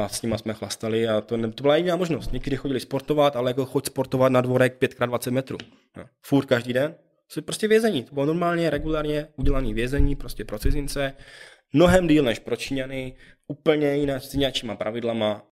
a s nimi jsme chlastali a to, ne, to byla jediná možnost. Někdy chodili sportovat, ale jako choď sportovat na dvorek 5x20 metrů. No. Furt každý den. To prostě vězení. To bylo normálně, regulárně udělané vězení prostě pro cizince. Mnohem díl než pro Číňany, úplně jiné s pravidlama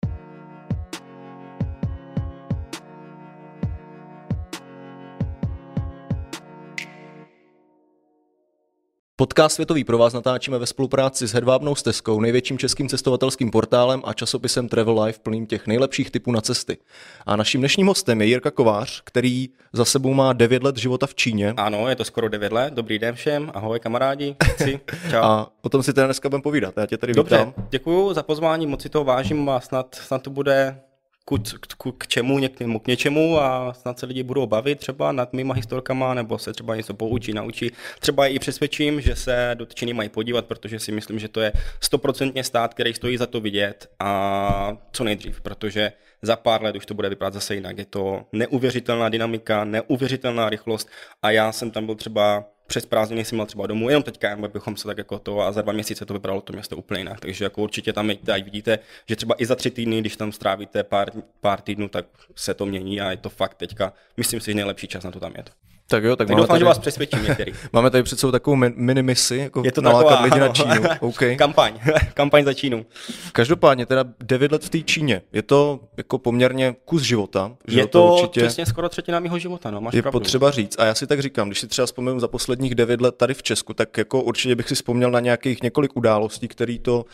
Podcast Světový pro vás natáčíme ve spolupráci s Hedvábnou stezkou, největším českým cestovatelským portálem a časopisem Travel Life plným těch nejlepších typů na cesty. A naším dnešním hostem je Jirka Kovář, který za sebou má 9 let života v Číně. Ano, je to skoro 9 let. Dobrý den všem, ahoj kamarádi. Chci. Čau. A o tom si teda dneska budeme povídat. Já tě tady Dobře, vítám. děkuji za pozvání, moc si to vážím a snad, snad to bude k, k, k čemu, něk, k něčemu a snad se lidi budou bavit třeba nad mýma historkama nebo se třeba něco poučí, naučí. Třeba i přesvědčím, že se dotčení mají podívat, protože si myslím, že to je stoprocentně stát, který stojí za to vidět a co nejdřív, protože za pár let už to bude vypadat zase jinak. Je to neuvěřitelná dynamika, neuvěřitelná rychlost a já jsem tam byl třeba přes prázdniny jsem měl třeba domů, jenom teďka, bychom se tak jako to a za dva měsíce to vypadalo to město úplně jinak. Takže jako určitě tam jeďte, ať vidíte, že třeba i za tři týdny, když tam strávíte pár, pár týdnů, tak se to mění a je to fakt teďka, myslím si, nejlepší čas na to tam jet. Tak jo, tak, tak doufám, tady, že vás přesvědčím některý. máme tady před sebou takovou mini misi, jako je to nalákat taková, lidi na Čínu. Okay. Kampaň, kampaň za Čínu. Každopádně teda 9 let v té Číně, je to jako poměrně kus života. Že je to, to určitě přesně skoro třetina mého života, no, máš Je pravdu. potřeba říct, a já si tak říkám, když si třeba vzpomenu za posledních 9 let tady v Česku, tak jako určitě bych si vzpomněl na nějakých několik událostí, které to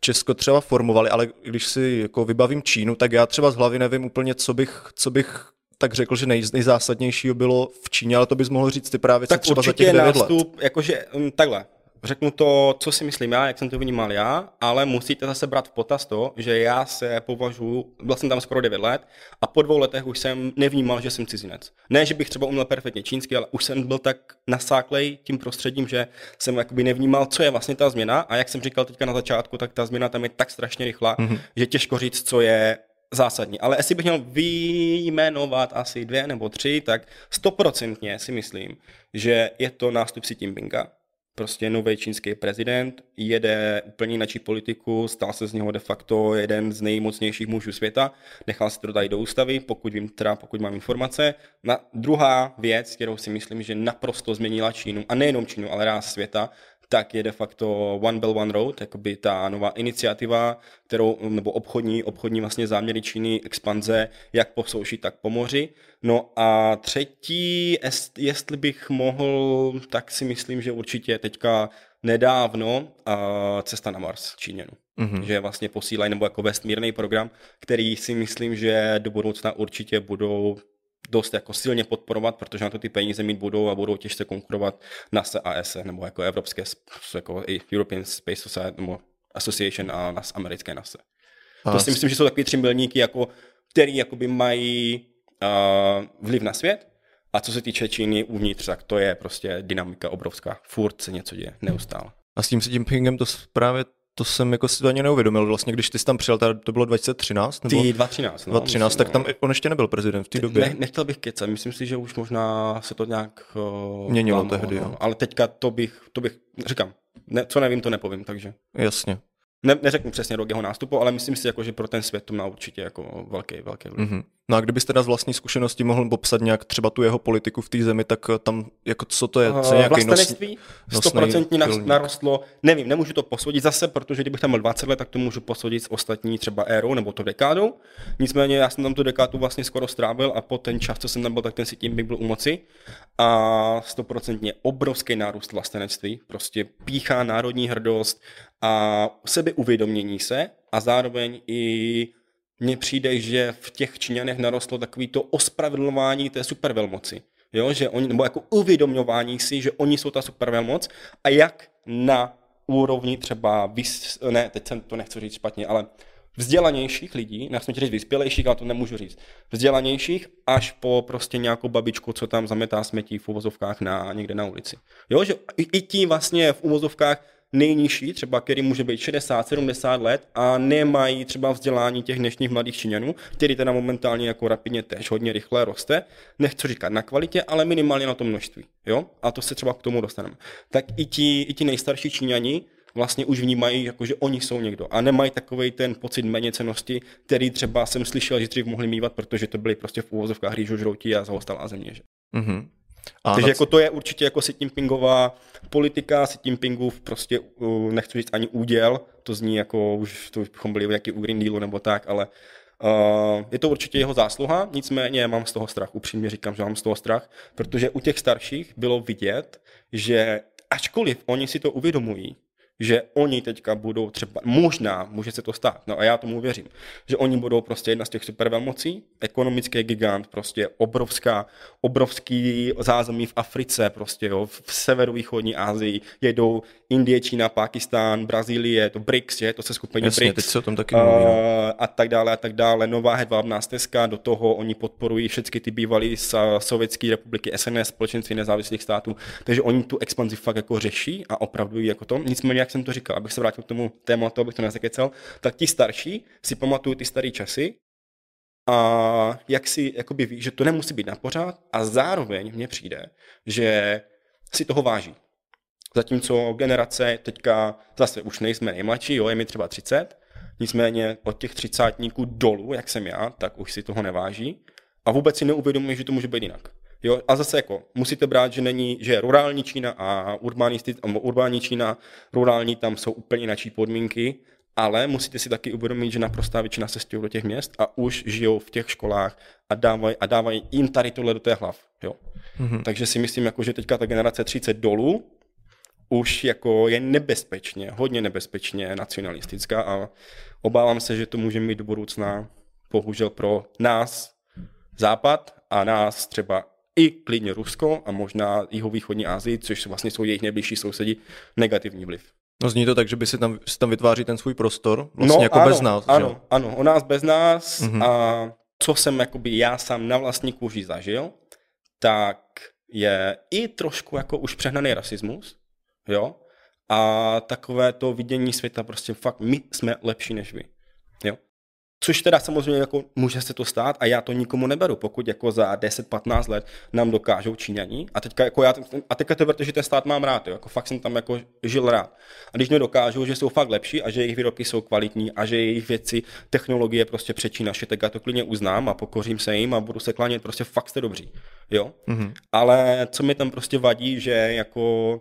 Česko třeba formovali, ale když si jako vybavím Čínu, tak já třeba z hlavy nevím úplně, co bych, co bych tak řekl, že nej, nejzásadnějšího bylo v Číně, ale to bys mohl říct ty právě tak třeba za těch 9 nástup, let. Jakože, um, takhle, řeknu to, co si myslím já, jak jsem to vnímal já, ale musíte zase brát v potaz to, že já se považuji, byl jsem tam skoro 9 let a po dvou letech už jsem nevnímal, že jsem cizinec. Ne, že bych třeba uměl perfektně čínsky, ale už jsem byl tak nasáklej tím prostředím, že jsem jakoby nevnímal, co je vlastně ta změna a jak jsem říkal teďka na začátku, tak ta změna tam je tak strašně rychlá, mm-hmm. že těžko říct, co je zásadní. Ale jestli bych měl vyjmenovat asi dvě nebo tři, tak stoprocentně si myslím, že je to nástup Xi Jinpinga. Prostě nový čínský prezident, jede úplně jinou politiku, stal se z něho de facto jeden z nejmocnějších mužů světa, nechal se to tady do ústavy, pokud vím, teda pokud mám informace. Na druhá věc, kterou si myslím, že naprosto změnila Čínu, a nejenom Čínu, ale ráz světa, tak je de facto One Belt One Road, jakoby ta nová iniciativa, kterou, nebo obchodní, obchodní vlastně záměry Číny, expanze, jak po souši, tak po moři. No a třetí, jestli bych mohl, tak si myslím, že určitě teďka nedávno uh, cesta na Mars Číňanů. Mm-hmm. Že vlastně posílají nebo jako vesmírný program, který si myslím, že do budoucna určitě budou dost jako silně podporovat, protože na to ty peníze mít budou a budou těžce konkurovat NASA a ESA, nebo jako evropské, jako i European Space Society, nebo Association a nas, americké NASA. A to si myslím, že jsou takový tři milníky, jako, který jakoby mají uh, vliv na svět, a co se týče Číny uvnitř, tak to je prostě dynamika obrovská. Furt se něco děje, neustále. A s tím si tím pingem to právě to jsem jako si to ani neuvědomil. Vlastně, když ty jsi tam přijel, to bylo 2013? Nebo? Ty 2013, no, 2013, myslím, tak tam no. on ještě nebyl prezident v té době. Ne, nechtěl bych kecat, myslím si, že už možná se to nějak uh, měnilo tehdy. No. Ale teďka to bych, to bych, říkám, ne, co nevím, to nepovím, takže. Jasně ne, neřeknu přesně rok jeho nástupu, ale myslím si, jako, že pro ten svět to má určitě jako velký, velký vliv. Mm-hmm. No a kdybyste teda z vlastní zkušenosti mohl popsat nějak třeba tu jeho politiku v té zemi, tak eh, tam jako co to je? Co je nějaký Vlastenectví stoprocentně narostlo, nevím, nemůžu to posoudit zase, protože kdybych tam byl 20 let, tak to můžu posoudit s ostatní třeba érou nebo to dekádou. Nicméně já jsem tam tu dekádu vlastně skoro strávil a po ten čas, co jsem tam byl, tak ten si tím bych byl u moci. A stoprocentně obrovský nárůst vlastenectví, prostě píchá národní hrdost a sebeuvědomění se a zároveň i mně přijde, že v těch Číňanech narostlo takový to ospravedlňování té supervelmoci. Jo, že oni, nebo jako uvědomování si, že oni jsou ta supervelmoc a jak na úrovni třeba, vys, ne, teď jsem to nechci říct špatně, ale vzdělanějších lidí, nechci říct vyspělejších, ale to nemůžu říct, vzdělanějších až po prostě nějakou babičku, co tam zametá smetí v uvozovkách na, někde na ulici. Jo, že i, i ti vlastně v uvozovkách nejnižší, třeba který může být 60-70 let a nemají třeba vzdělání těch dnešních mladých Číňanů, který teda momentálně jako rapidně tež hodně rychle roste. Nechci říkat na kvalitě, ale minimálně na to množství. Jo? A to se třeba k tomu dostaneme. Tak i ti, i ti nejstarší Číňani vlastně už vnímají, jako že oni jsou někdo a nemají takový ten pocit méněcenosti, který třeba jsem slyšel, že dřív mohli mývat, protože to byly prostě v úvozovkách rýžožroutí a zaostalá země. Že? Mm-hmm. A Takže jako to je určitě jako Xi Jinpingová politika, Xi Jinpingův prostě, uh, nechci říct ani úděl, to zní jako, už to bychom byli nějaký u Green Dealu nebo tak, ale Uh, je to určitě jeho zásluha, nicméně mám z toho strach, upřímně říkám, že mám z toho strach, protože u těch starších bylo vidět, že ačkoliv oni si to uvědomují, že oni teďka budou třeba, možná, může se to stát, no a já tomu věřím, že oni budou prostě jedna z těch supervelmocí, ekonomický gigant, prostě obrovská, obrovský zázemí v Africe, prostě jo, v severovýchodní Asii, jedou Indie, Čína, Pakistán, Brazílie, to BRICS, je, to se skupení Jasně, BRICS. teď se o tom taky mluví, uh, a tak dále, a tak dále, nová hedvábná stezka, do toho oni podporují všechny ty bývalé sovětské republiky, SNS, společenství nezávislých států, takže oni tu expanzi fakt jako řeší a opravdu jako to. Nicméně, jak jsem to říkal, abych se vrátil k tomu tématu, abych to nezakecel, tak ti starší si pamatují ty staré časy a jak si jakoby ví, že to nemusí být na pořád a zároveň mně přijde, že si toho váží. Zatímco generace teďka zase už nejsme nejmladší, jo, je mi třeba 30, nicméně od těch třicátníků dolů, jak jsem já, tak už si toho neváží a vůbec si neuvědomuje, že to může být jinak. Jo, a zase jako musíte brát, že není, že je rurální Čína a urbání Čína, rurální tam jsou úplně jináčí podmínky, ale musíte si taky uvědomit, že naprostá většina se stěhuje do těch měst a už žijou v těch školách a dávají, a dávají jim tady tohle do té hlav. Jo. Mm-hmm. Takže si myslím, jako, že teďka ta generace 30 dolů už jako je nebezpečně, hodně nebezpečně nacionalistická a obávám se, že to může mít do budoucna bohužel pro nás západ a nás třeba i klidně Rusko a možná jihovýchodní Asii, což vlastně jsou jejich nejbližší sousedi, negativní vliv. No zní to tak, že by si tam, si tam vytváří ten svůj prostor, vlastně no, jako ano, bez nás. Ano, že? ano, o nás bez nás mm-hmm. a co jsem jakoby já sám na vlastní kůži zažil, tak je i trošku jako už přehnaný rasismus, jo, a takové to vidění světa prostě fakt my jsme lepší než vy, jo. Což teda samozřejmě jako může se to stát a já to nikomu neberu, pokud jako za 10-15 let nám dokážou Číňani. A teďka, jako já, a teďka to verte, že ten stát mám rád, jo, jako fakt jsem tam jako žil rád. A když mi dokážou, že jsou fakt lepší a že jejich výrobky jsou kvalitní a že jejich věci, technologie prostě přečí naše, tak já to klidně uznám a pokořím se jim a budu se klánět, prostě fakt jste dobří. Jo? Mm-hmm. Ale co mi tam prostě vadí, že jako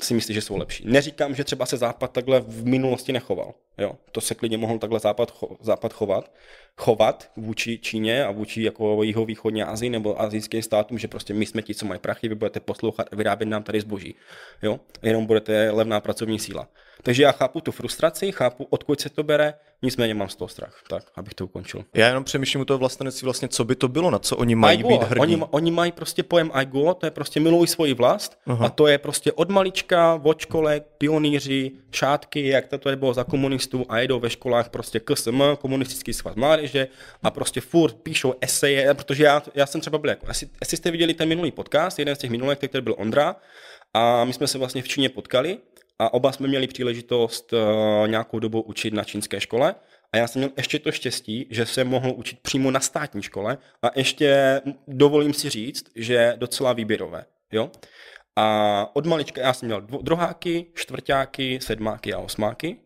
si myslí, že jsou lepší. Neříkám, že třeba se Západ takhle v minulosti nechoval. Jo, to se klidně mohl takhle Západ, cho, západ chovat, chovat vůči Číně a vůči jako jihovýchodní Asii nebo azijským státům, že prostě my jsme ti, co mají prachy, vy budete poslouchat a vyrábět nám tady zboží. Jo, jenom budete levná pracovní síla. Takže já chápu tu frustraci, chápu, odkud se to bere, nicméně mám z toho strach, tak, abych to ukončil. Já jenom přemýšlím u toho vlastenectví vlastně, co by to bylo, na co oni mají být hrdí. Oni, oni mají prostě pojem Aigo, to je prostě milují svoji vlast Aha. a to je prostě od malička, od školek, pionýři, šátky, jak to bylo za komunistů a jedou ve školách prostě KSM, komunistický svaz mládeže a prostě furt píšou eseje, protože já, já jsem třeba byl jako, asi, asi jste viděli ten minulý podcast, jeden z těch minulých, který byl Ondra, a my jsme se vlastně v Číně potkali a oba jsme měli příležitost uh, nějakou dobu učit na čínské škole. A já jsem měl ještě to štěstí, že jsem mohl učit přímo na státní škole a ještě dovolím si říct, že docela výběrové. Jo? A od malička já jsem měl druháky, čtvrtáky, sedmáky a osmáky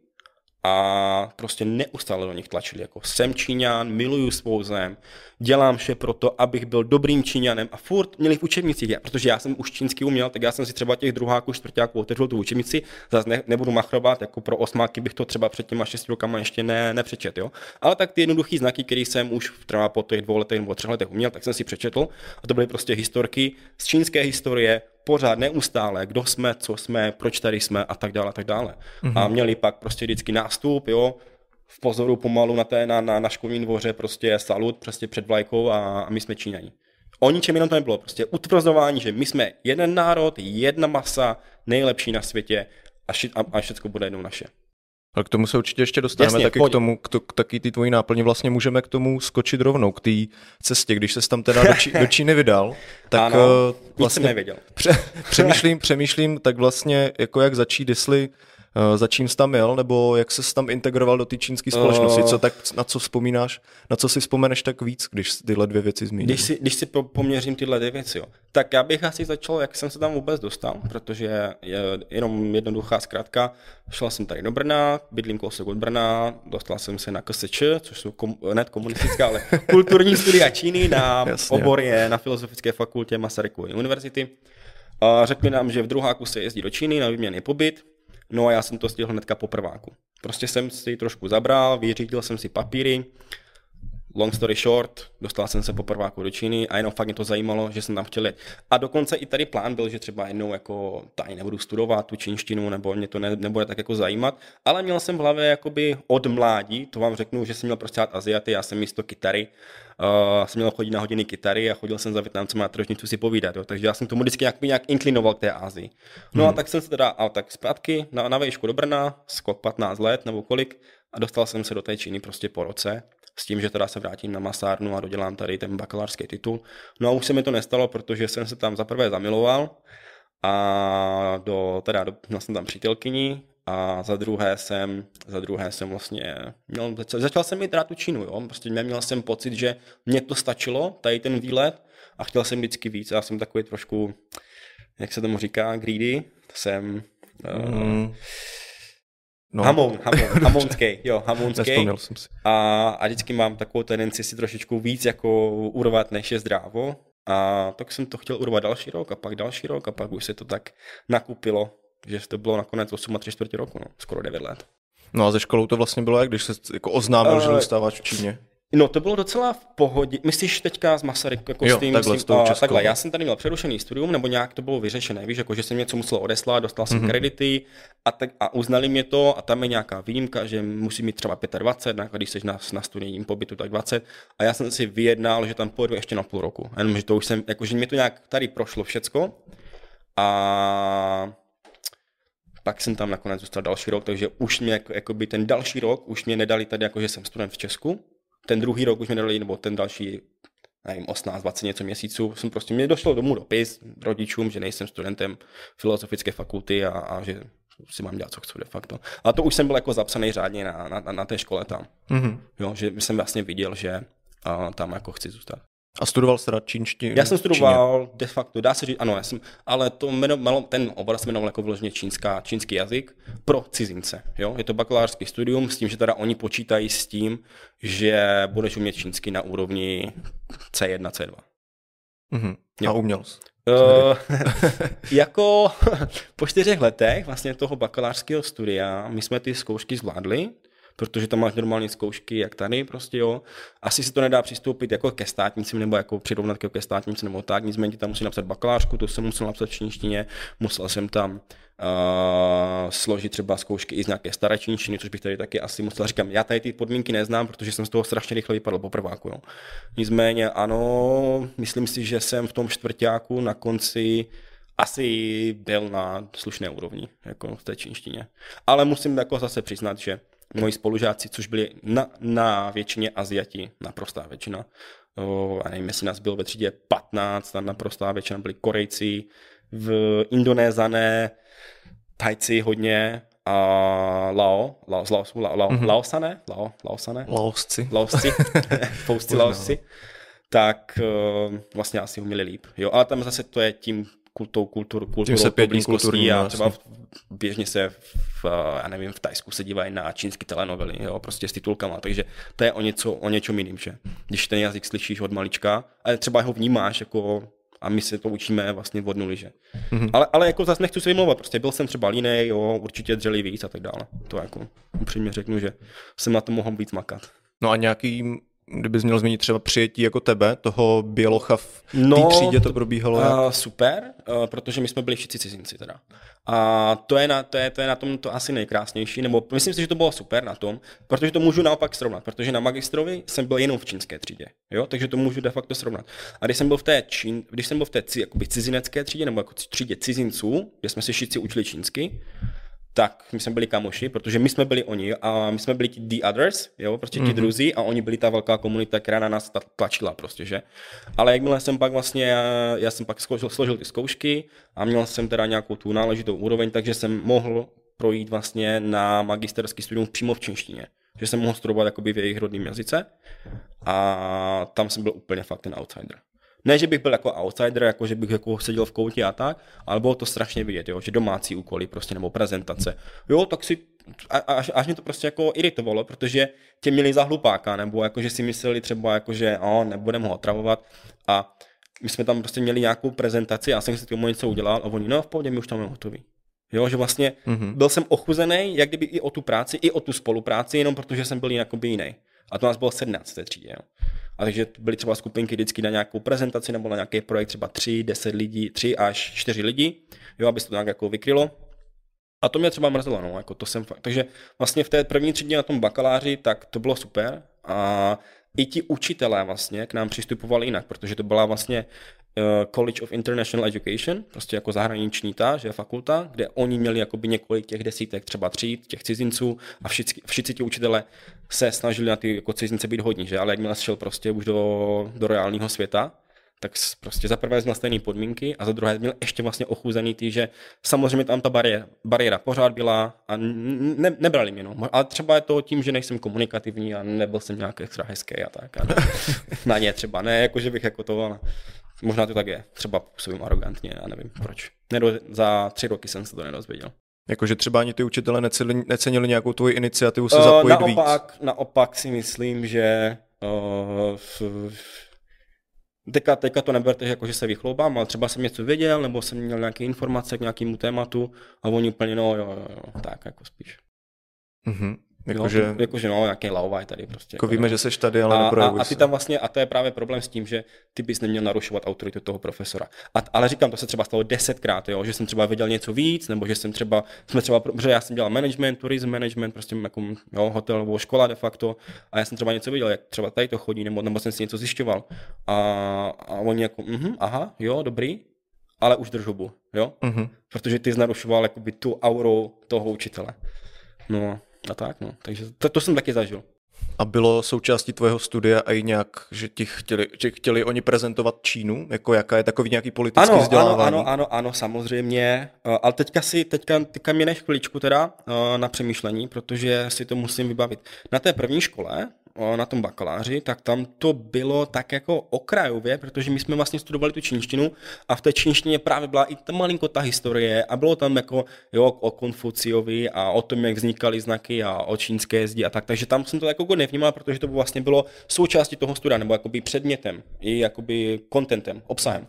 a prostě neustále do nich tlačili, jako jsem Číňan, miluju svou zem, dělám vše pro to, abych byl dobrým Číňanem a furt měli v učebnicích, protože já jsem už čínsky uměl, tak já jsem si třeba těch druháků, čtvrtáků otevřel tu učebnici, zase ne, nebudu machrovat, jako pro osmáky bych to třeba před těma šesti rokama ještě ne, nepřečet, jo. Ale tak ty jednoduché znaky, které jsem už třeba po těch dvou letech nebo třech letech uměl, tak jsem si přečetl a to byly prostě historky z čínské historie, pořád neustále, kdo jsme, co jsme, proč tady jsme a tak dále a tak dále. Mm-hmm. A měli pak prostě vždycky nástup, jo, v pozoru pomalu na, té, na, na, na školním dvoře prostě salut prostě před vlajkou a, a my jsme Číňani. O ničem jenom to nebylo, prostě utvrzování, že my jsme jeden národ, jedna masa, nejlepší na světě a, ši, a, a všechno bude jednou naše. Ale k tomu se určitě ještě dostaneme, Jasně, taky pojď. k tomu, k, to, k taky ty tvojí náplně vlastně můžeme k tomu skočit rovnou, k té cestě, když se tam teda do, Čí, do Číny vydal, tak ano, uh, vlastně nevěděl. Pře, přemýšlím, přemýšlím, tak vlastně jako jak začít, jestli za čím jsi tam jel, nebo jak se tam integroval do té čínské společnosti? Co tak, na co vzpomínáš, na co si vzpomeneš tak víc, když tyhle dvě věci zmíníš? Když si, když si poměřím tyhle dvě věci, jo. tak já bych asi začal, jak jsem se tam vůbec dostal, protože je jenom jednoduchá zkrátka. Šel jsem tady do Brna, bydlím kousek od Brna, dostal jsem se na KSČ, což jsou kom, net komunistická, ale kulturní studia Číny, na obor je na Filozofické fakultě Masarykovy univerzity. A řekli nám, že v druháku se jezdí do Číny na výměný pobyt, no a já jsem to stihl hnedka po prváku. Prostě jsem si trošku zabral, vyřídil jsem si papíry, long story short, dostal jsem se po prváku do Číny a jenom fakt mě to zajímalo, že jsem tam chtěl jet. A dokonce i tady plán byl, že třeba jednou jako tady nebudu studovat tu čínštinu, nebo mě to ne, nebude tak jako zajímat, ale měl jsem v hlavě jakoby od mládí, to vám řeknu, že jsem měl prostě Aziaty, já jsem místo kytary, uh, jsem měl chodit na hodiny kytary a chodil jsem za Větnamcem na tržnicu si povídat, jo. takže já jsem tomu vždycky nějak, nějak inklinoval k té Azii. No hmm. a tak jsem se teda, a tak zpátky na, na vejšku do Brna, skok 15 let nebo kolik, a dostal jsem se do té Číny prostě po roce s tím, že teda se vrátím na masárnu a dodělám tady ten bakalářský titul. No a už se mi to nestalo, protože jsem se tam za prvé zamiloval a do, teda do, měl jsem tam přítelkyni a za druhé jsem, za druhé jsem vlastně, měl, začal jsem mít rád tu Čínu, jo, prostě měl jsem pocit, že mě to stačilo, tady ten výlet a chtěl jsem vždycky víc, já jsem takový trošku, jak se tomu říká, greedy, jsem, mm. uh, No. Hamoun, hamoun, hamounský, jo, hamounský. jsem si. A, a vždycky mám takovou tendenci si trošičku víc jako urvat, než je zdrávo. A tak jsem to chtěl urvat další rok a pak další rok a pak už se to tak nakupilo, že to bylo nakonec 8 a 3 čtvrtě roku, no, skoro 9 let. No a ze školou to vlastně bylo jak, když se jako oznámil, uh, že dostáváš v Číně? No to bylo docela v pohodě. Myslíš teďka z Masaryk, jako jo, s tím, takhle, s tím, a, takhle, já jsem tady měl přerušený studium, nebo nějak to bylo vyřešené, víš, jako že jsem něco musel odeslat, dostal jsem mm-hmm. kredity a, tak, a uznali mě to a tam je nějaká výjimka, že musí mít třeba 25, když jsi na, na studijním pobytu, tak 20 a já jsem si vyjednal, že tam pojedu ještě na půl roku, jenom, že to už jsem, jako, že mě to nějak tady prošlo všecko a pak jsem tam nakonec zůstal další rok, takže už mě, jako, jakoby ten další rok, už mě nedali tady, jako že jsem student v Česku, ten druhý rok už mi dali, nebo ten další, nevím, 18, 20 něco měsíců, jsem prostě, mě došlo domů dopis rodičům, že nejsem studentem filozofické fakulty a, a že si mám dělat, co chci de facto. A to už jsem byl jako zapsaný řádně na, na, na té škole tam. Mm-hmm. Jo, že jsem vlastně viděl, že a, tam jako chci zůstat. A studoval jsi teda čínštinu? Já jsem studoval Číně. de facto, dá se říct, ano, já jsem, ale to jmeno, ten obor se jmenoval jako vložně čínská, čínský jazyk pro cizince. Jo? Je to bakalářský studium s tím, že teda oni počítají s tím, že budeš umět čínsky na úrovni C1, C2. Mm-hmm. A uměl jsi? Uh, jako po čtyřech letech vlastně toho bakalářského studia my jsme ty zkoušky zvládli, protože tam máš normální zkoušky, jak tady prostě jo. Asi si to nedá přistoupit jako ke státnicím nebo jako přirovnat ke státnicím nebo tak, nicméně tam musí napsat bakalářku, to jsem musel napsat v čínštině, musel jsem tam uh, složit třeba zkoušky i z nějaké staré čínštiny, což bych tady taky asi musel říkám, já tady ty podmínky neznám, protože jsem z toho strašně rychle vypadl po prváku. Jo. Nicméně ano, myslím si, že jsem v tom čtvrtáku na konci asi byl na slušné úrovni, jako v té čínštině. Ale musím jako zase přiznat, že moji spolužáci, což byli na, na většině Aziati, naprostá většina. O, a nevím, jestli nás bylo ve třídě 15, tam naprostá většina byli Korejci, v Indonézané, Tajci hodně, a Lao, Lao, z Laosu, Lao, Lao, mm-hmm. Laosané, Lao, Laosané, Laosci, Laosci, pousty Laosci, tak uh, vlastně asi ho měli líp. Jo, ale tam zase to je tím tou kultur, kulturou, se kulturní, a třeba v, běžně se v, já nevím, v Tajsku se dívají na čínské telenovely, jo, prostě s titulkama, takže to je o, něco, o něčem jiným, že když ten jazyk slyšíš od malička, ale třeba ho vnímáš jako a my se to učíme vlastně od nuly, že. Mm-hmm. Ale, ale jako zase nechci se vymlouvat, prostě byl jsem třeba línej, jo, určitě dřeli víc a tak dále. To jako upřímně řeknu, že jsem na to mohl víc makat. No a nějaký kdybys měl zmínit třeba přijetí jako tebe, toho bělocha v té no, třídě, to probíhalo jak? Uh, super, uh, protože my jsme byli všichni cizinci teda. A to je, na, to, je, to je na tom to asi nejkrásnější, nebo myslím si, že to bylo super na tom, protože to můžu naopak srovnat, protože na magistrovi jsem byl jenom v čínské třídě, jo, takže to můžu de facto srovnat. A když jsem byl v té, čín, když jsem byl v té jakoby cizinecké třídě, nebo jako třídě cizinců, kde jsme se všichni učili čínsky, tak my jsme byli kamoši, protože my jsme byli oni a my jsme byli ti the others, jo, prostě ti mm-hmm. druzí a oni byli ta velká komunita, která na nás tlačila prostě, že. Ale jakmile jsem pak vlastně, já, já jsem pak složil, složil ty zkoušky a měl jsem teda nějakou tu náležitou úroveň, takže jsem mohl projít vlastně na magisterský studium přímo v čínštině. Že jsem mohl studovat jakoby v jejich rodném jazyce a tam jsem byl úplně fakt ten outsider. Ne, že bych byl jako outsider, jako že bych jako seděl v koutě a tak, ale bylo to strašně vidět, jo, že domácí úkoly prostě nebo prezentace. Jo, tak si až, až mě to prostě jako iritovalo, protože tě měli za hlupáka, nebo jako, že si mysleli třeba jako, že o, nebudeme ho otravovat a my jsme tam prostě měli nějakou prezentaci, já jsem si tomu něco udělal a oni, no v pohodě, my už tam máme hotový. Jo, že vlastně mm-hmm. byl jsem ochuzený, jak kdyby i o tu práci, i o tu spolupráci, jenom protože jsem byl jakoby jiný. A to nás bylo 17 té třídě. Jo. A takže byly třeba skupinky vždycky na nějakou prezentaci nebo na nějaký projekt, třeba 3, 10 lidí, 3 až 4 lidi, jo, aby se to nějak jako vykrylo. A to mě třeba mrzelo, no, jako to jsem fakt. Takže vlastně v té první třídě na tom bakaláři, tak to bylo super. A i ti učitelé vlastně k nám přistupovali jinak, protože to byla vlastně College of International Education, prostě jako zahraniční ta, že fakulta, kde oni měli jakoby několik těch desítek třeba tříd, těch cizinců a všichni, všichni ti učitelé se snažili na ty jako cizince být hodní, že? ale jakmile šel prostě už do, do reálného světa, tak prostě za prvé měl stejné podmínky a za druhé měl ještě vlastně ochuzený ty, že samozřejmě tam ta bariéra, bariéra pořád byla a ne, nebrali mě, no. Ale třeba je to tím, že nejsem komunikativní a nebyl jsem nějak extra hezký a tak. A na ně třeba, ne, jako že bych jako to, ale možná to tak je. Třeba působím arrogantně, já nevím proč. Nedo, za tři roky jsem se to nedozvěděl. Jakože třeba ani ty učitele necenili, necenili nějakou tvoji iniciativu se uh, zapojit naopak, víc? Naopak si myslím, že uh, Teďka, teďka to neberte, jako, že se vychloubám, ale třeba jsem něco věděl, nebo jsem měl nějaké informace k nějakému tématu a oni úplně, no jo, jo, jo tak jako spíš. Mm-hmm. Jakože, no, jakože no, nějaký lauvaj tady prostě. Jako, jako víme, že jsi tady, ale a, a, a, ty tam vlastně, a to je právě problém s tím, že ty bys neměl narušovat autoritu toho profesora. A, ale říkám, to se třeba stalo desetkrát, jo, že jsem třeba věděl něco víc, nebo že jsem třeba, jsme třeba, protože já jsem dělal management, tourism management, prostě jako jo, hotelovou škola de facto, a já jsem třeba něco viděl, jak třeba tady to chodí, nebo, nebo jsem si něco zjišťoval. A, a oni jako, mhm, aha, jo, dobrý, ale už drž hubu, jo? Mm-hmm. Protože ty znarušoval jakoby tu auru toho učitele. No, a tak, no. Takže to, to jsem taky zažil. A bylo součástí tvého studia i nějak, že ti chtěli, že chtěli oni prezentovat Čínu? Jako jaká je takový nějaký politický ano, vzdělávání? Ano, ano, ano, samozřejmě. Eh, ale teďka si, teďka, teďka mě nech chviličku teda eh, na přemýšlení, protože si to musím vybavit. Na té první škole, na tom bakaláři, tak tam to bylo tak jako okrajově, protože my jsme vlastně studovali tu čínštinu a v té čínštině právě byla i ta malinko ta historie a bylo tam jako jo, o Konfuciovi a o tom, jak vznikaly znaky a o čínské zdi a tak, takže tam jsem to jako nevnímal, protože to vlastně bylo součástí toho studia, nebo jakoby předmětem, i jakoby contentem, obsahem.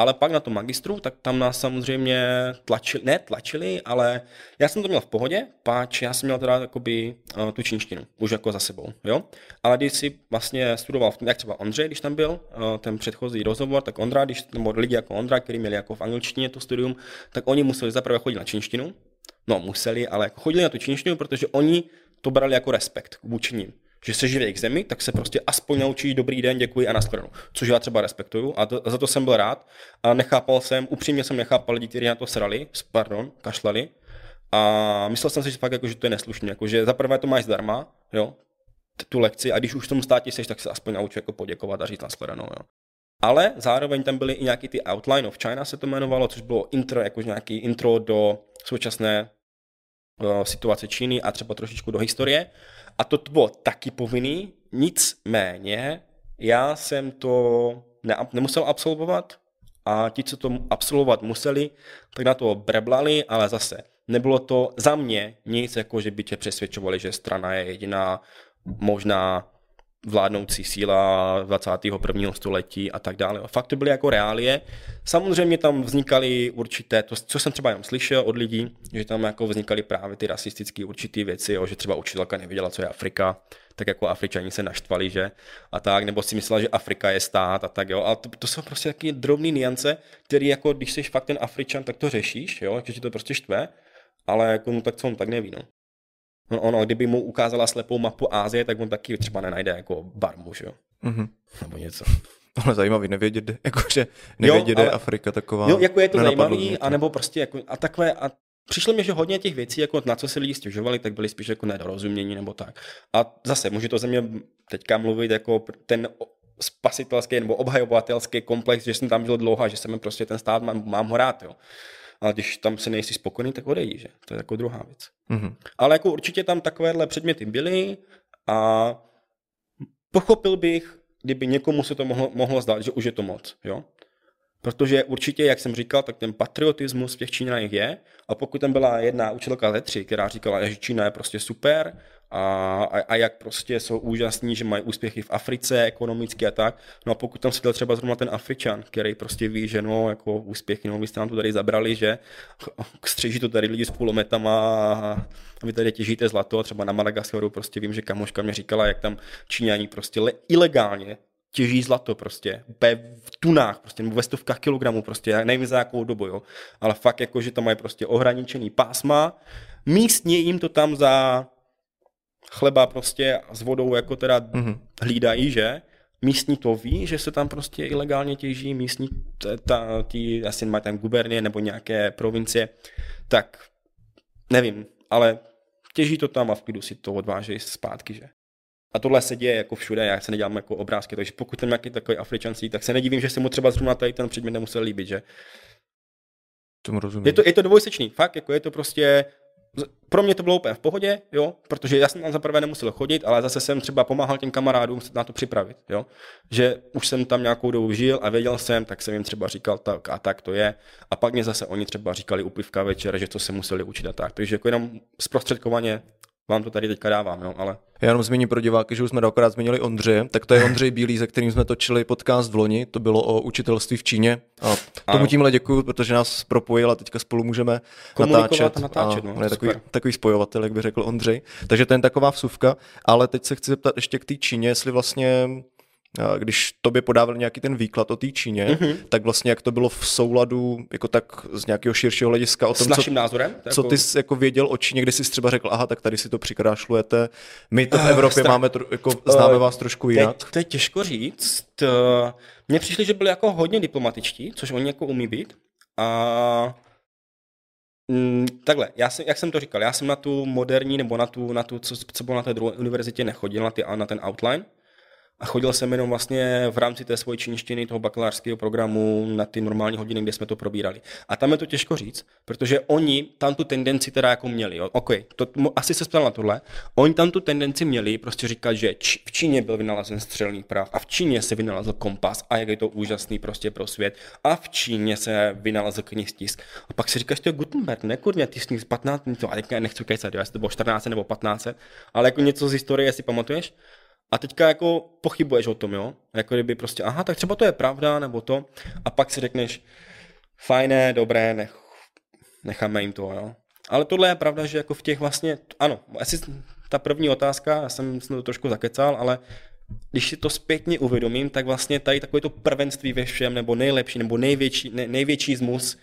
Ale pak na tom magistru, tak tam nás samozřejmě tlačili, ne tlačili, ale já jsem to měl v pohodě, páč já jsem měl teda jakoby uh, tu čínštinu, už jako za sebou, jo. Ale když si vlastně studoval, jak třeba Ondřej, když tam byl, uh, ten předchozí rozhovor, tak Ondra, když, nebo lidi jako Ondra, kteří měli jako v angličtině to studium, tak oni museli zaprvé chodit na čínštinu, no museli, ale jako chodili na tu čínštinu, protože oni to brali jako respekt vůči ním že se živí k zemi, tak se prostě aspoň naučí dobrý den, děkuji a nashledanou. Což já třeba respektuju a, to, a za to jsem byl rád. A nechápal jsem, upřímně jsem nechápal lidi, kteří na to srali, pardon, kašlali. A myslel jsem si, že fakt jako, že to je neslušné, jako, že za prvé to máš zdarma, jo, tu lekci a když už v tom státě seš, tak se aspoň naučí jako poděkovat a říct nashledanou, jo. Ale zároveň tam byly i nějaký ty Outline of China se to jmenovalo, což bylo intro, jakož nějaký intro do současné situace Číny a třeba trošičku do historie. A to bylo taky povinný, nicméně já jsem to ne, nemusel absolvovat a ti, co to absolvovat museli, tak na to breblali, ale zase nebylo to za mě nic, jako že by tě přesvědčovali, že strana je jediná možná vládnoucí síla 21. století a tak dále. Fakt to byly jako reálie. Samozřejmě tam vznikaly určité, to, co jsem třeba jenom slyšel od lidí, že tam jako vznikaly právě ty rasistické určité věci, jo, že třeba učitelka nevěděla, co je Afrika, tak jako Afričani se naštvali, že a tak, nebo si myslela, že Afrika je stát a tak, jo. A to, to jsou prostě taky drobné niance, které jako, když jsi fakt ten Afričan, tak to řešíš, jo, že ti to prostě štve, ale jako, no, tak co on tak neví, no. No ono, kdyby mu ukázala slepou mapu Ázie, tak on taky třeba nenajde jako barmu, že jo? Mm-hmm. Nebo něco. Ale zajímavý, nevědět, jakože nevědět, jo, ale, Afrika taková. Jo, jako je to zajímavý, anebo prostě jako, a takové, a přišlo mi, že hodně těch věcí, jako na co se lidi stěžovali, tak byly spíš jako nedorozumění nebo tak. A zase může to ze mě teďka mluvit jako ten spasitelský nebo obhajovatelský komplex, že jsem tam žil dlouho a že jsem prostě ten stát mám, mám ho rád, jo. Ale když tam se nejsi spokojený, tak odejdi, že? To je jako druhá věc. Mhm. Ale jako určitě tam takovéhle předměty byly a pochopil bych, kdyby někomu se to mohlo, mohlo zdát, že už je to moc, jo? Protože určitě, jak jsem říkal, tak ten patriotismus v těch Číňanech je. A pokud tam byla jedna učitelka ze tři, která říkala, že Čína je prostě super a, a, a jak prostě jsou úžasní, že mají úspěchy v Africe ekonomicky a tak. No a pokud tam seděl třeba zrovna ten Afričan, který prostě ví, že no, jako úspěchy, no, vy jste nám to tady zabrali, že střeží to tady lidi s kulometama a vy tady těžíte zlato a třeba na Madagaskaru prostě vím, že kamoška mě říkala, jak tam Číňani prostě le- ilegálně těží zlato prostě, úplně v tunách prostě, nebo ve stovkách kilogramů prostě, já nevím za jakou dobu, jo, ale fakt jako, že tam mají prostě ohraničený pásma, místně jim to tam za chleba prostě s vodou jako teda Mhm. hlídají, že? Místní to ví, že se tam prostě ilegálně těží, místní, ta, tí, asi mají tam gubernie nebo nějaké provincie, tak nevím, ale těží to tam a v klidu si to odvážejí zpátky, že? A tohle se děje jako všude, já se nedělám jako obrázky, takže pokud ten nějaký takový Afričan sedí, tak se nedivím, že se mu třeba zrovna tady ten předmět nemusel líbit, že? Tomu rozumím. Je to, je to dvojsečný, fakt, jako je to prostě, pro mě to bylo úplně v pohodě, jo, protože já jsem tam za prvé nemusel chodit, ale zase jsem třeba pomáhal těm kamarádům se na to připravit, jo, že už jsem tam nějakou dobu žil a věděl jsem, tak jsem jim třeba říkal tak a tak to je. A pak mě zase oni třeba říkali u pivka večer, že to se museli učit a tak, takže jako jenom zprostředkovaně vám to tady teďka dávám, jo, ale Já jenom zmíním pro diváky, že už jsme dvakrát zmínili Ondřeje, tak to je Ondřej Bílý, se kterým jsme točili podcast v loni, to bylo o učitelství v Číně. A tomu Ano. tímhle děkuju, protože nás propojil a teďka spolu můžeme natáčet. a natáčet, no, on je takový, super. takový spojovatel, jak by řekl Ondřej. Takže to je taková vsuvka, ale teď se chci zeptat ještě k té Číně, jestli vlastně a když tobě podával nějaký ten výklad o té Číně, Mhm. mm-hmm. tak vlastně jak to bylo v souladu, jako tak z nějakého širšího hlediska o s tom, co, naším názorem. to co jako- ty jsi jako věděl o Číně, kdy jsi třeba řekl, aha, tak tady si to přikrášlujete, my to v Ah, Evropě strach. máme, tro, jako známe Eh, vás trošku jinak. Teď, to je těžko říct. Eh, Mně přišli, že byli jako hodně diplomatičtí, což oni jako umí být. A mm, takhle, já jsem, jak jsem to říkal, já jsem na tu moderní, nebo na tu, na tu co, co bylo na té druhé univerzitě, nechodil na, ty, na ten outline. A chodil jsem jenom vlastně v rámci té svojí čínštiny, toho bakalářského programu na ty normální hodiny, kde jsme to probírali. A tam je to těžko říct, protože oni tam tu tendenci teda jako měli. Jo. OK, to, asi se ptal na tohle. Oni tam tu tendenci měli prostě říkat, že v Číně byl vynalezen střelný prav a v Číně se vynalezl kompas a jak je to úžasný prostě pro svět a v Číně se vynalezl knihtisk. A pak si říkáš, to je Gutenberg, ne kurně, ty z 15, to, a nechci kecat, jo, jestli to bylo 14 nebo 15, ale jako něco z historie si pamatuješ? A teďka jako pochybuješ o tom, jo? Jako kdyby prostě, aha, tak třeba to je pravda, nebo to. A pak si řekneš, fajné, dobré, nech, necháme jim to, jo? Ale tohle je pravda, že jako v těch vlastně, ano, asi ta první otázka, já jsem, to trošku zakecal, ale když si to zpětně uvědomím, tak vlastně tady takové to prvenství ve všem, nebo nejlepší, nebo největší, ne, největší zmus,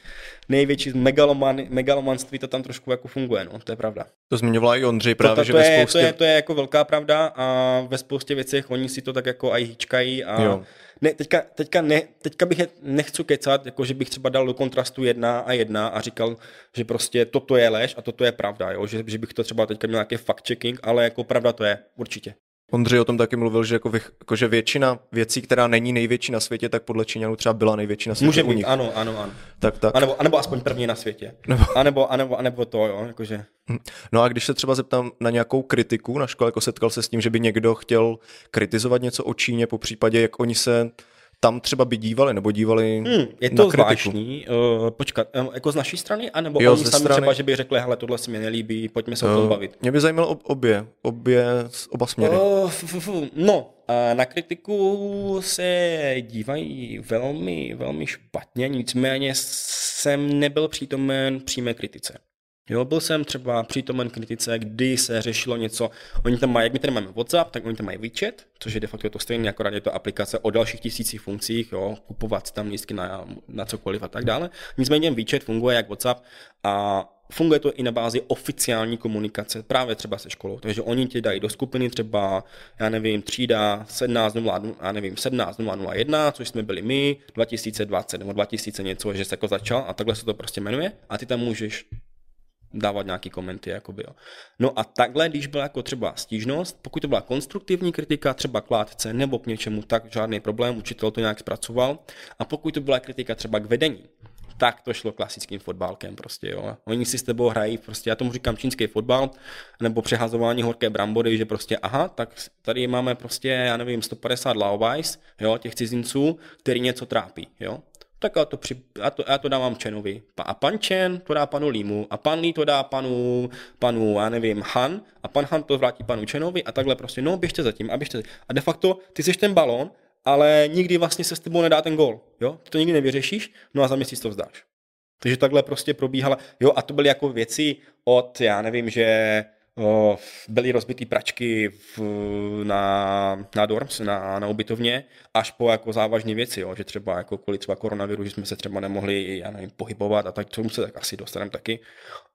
největší megaloman, megalomanství, to tam trošku jako funguje, no, to je pravda. To zmiňovala i Ondřej To, právě, to, že to, ve je, spoustě... to, je, to je jako velká pravda a ve spoustě věcech oni si to tak jako aj hýčkají a Jo. ne, teďka, teďka, ne, teďka bych je nechci kecat, jako že bych třeba dal do kontrastu jedna a jedna a říkal, že prostě toto je lež a toto je pravda, jo? Že, že bych to třeba teďka měl nějaký fact-checking, ale jako pravda to je, určitě. Ondřej o tom taky mluvil, že, jako, vych, jako, že většina věcí, která není největší na světě, tak podle Číňanů třeba byla největší na světě Může u být, nich. ano, ano, ano. Tak, tak. A nebo, a nebo aspoň první na světě. Nebo- A nebo, a nebo, a nebo to, jo, jakože. No a když se třeba zeptám na nějakou kritiku na škole, jako setkal se s tím, že by někdo chtěl kritizovat něco o Číně, po případě, jak oni se tam třeba by dívali, nebo dívali Hmm, je na to kritiku. zvláštní. Uh, počkat, um, jako z naší strany, anebo Jo, oni sami strany- třeba, že by řekli, hele, tohle se mi nelíbí, pojďme se o tom Eh, bavit. Mě by zajímalo ob- obě, obě, oba směry. Oh, f, f, f, no, na kritiku se dívají velmi, velmi špatně, nicméně jsem nebyl přítomen přímé kritice. Jo, byl jsem třeba přítomen kritice, kdy se řešilo něco, oni tam mají, jak my tady máme WhatsApp, tak oni tam mají WeChat, což je de facto to stejné, akorát je to aplikace o dalších tisících funkcích, jo, kupovat tam lístky na, na cokoliv a tak dále. Nicméně WeChat funguje jak WhatsApp a funguje to i na bázi oficiální komunikace, právě třeba se školou. Takže oni ti dají do skupiny třeba, já nevím, třída 17.0, já nevím, 17.001, což jsme byli my, 2020 nebo 2000 něco, že se jako začal a takhle se to prostě jmenuje a ty tam můžeš dávat nějaký komenty, jakoby, jo. No a takhle, když byla jako třeba stížnost, pokud to byla konstruktivní kritika, třeba k látce nebo k něčemu, tak žádný problém, učitel to nějak zpracoval. A pokud to byla kritika třeba k vedení, tak to šlo klasickým fotbálkem prostě, jo. Oni si s tebou hrají, prostě já tomu říkám čínský fotbal, nebo přehazování horké brambory, že prostě aha, tak tady máme prostě, já nevím, 150 laobajs, jo, těch cizinců, který něco trápí, jo tak já to, při, já to, já to dávám Chenovi. A pan Chen to dá panu Limu a pan Lee to dá panu, panu, já nevím, Han a pan Han to vrátí panu Chenovi a takhle prostě, no běžte zatím a běžte. A de facto ty jsi ten balón, ale nikdy vlastně se s tebou nedá ten gol, jo? Ty to nikdy nevyřešíš, no a za měsíc to vzdáš. Takže takhle prostě probíhala, jo, a to byly jako věci od, já nevím, že byly rozbitý pračky v, na, na dorms, na, na ubytovně, až po jako závažné věci, jo, že třeba jako kvůli třeba koronaviru, že jsme se třeba nemohli, já nevím, pohybovat a tak, tomu se tak asi dostaneme taky.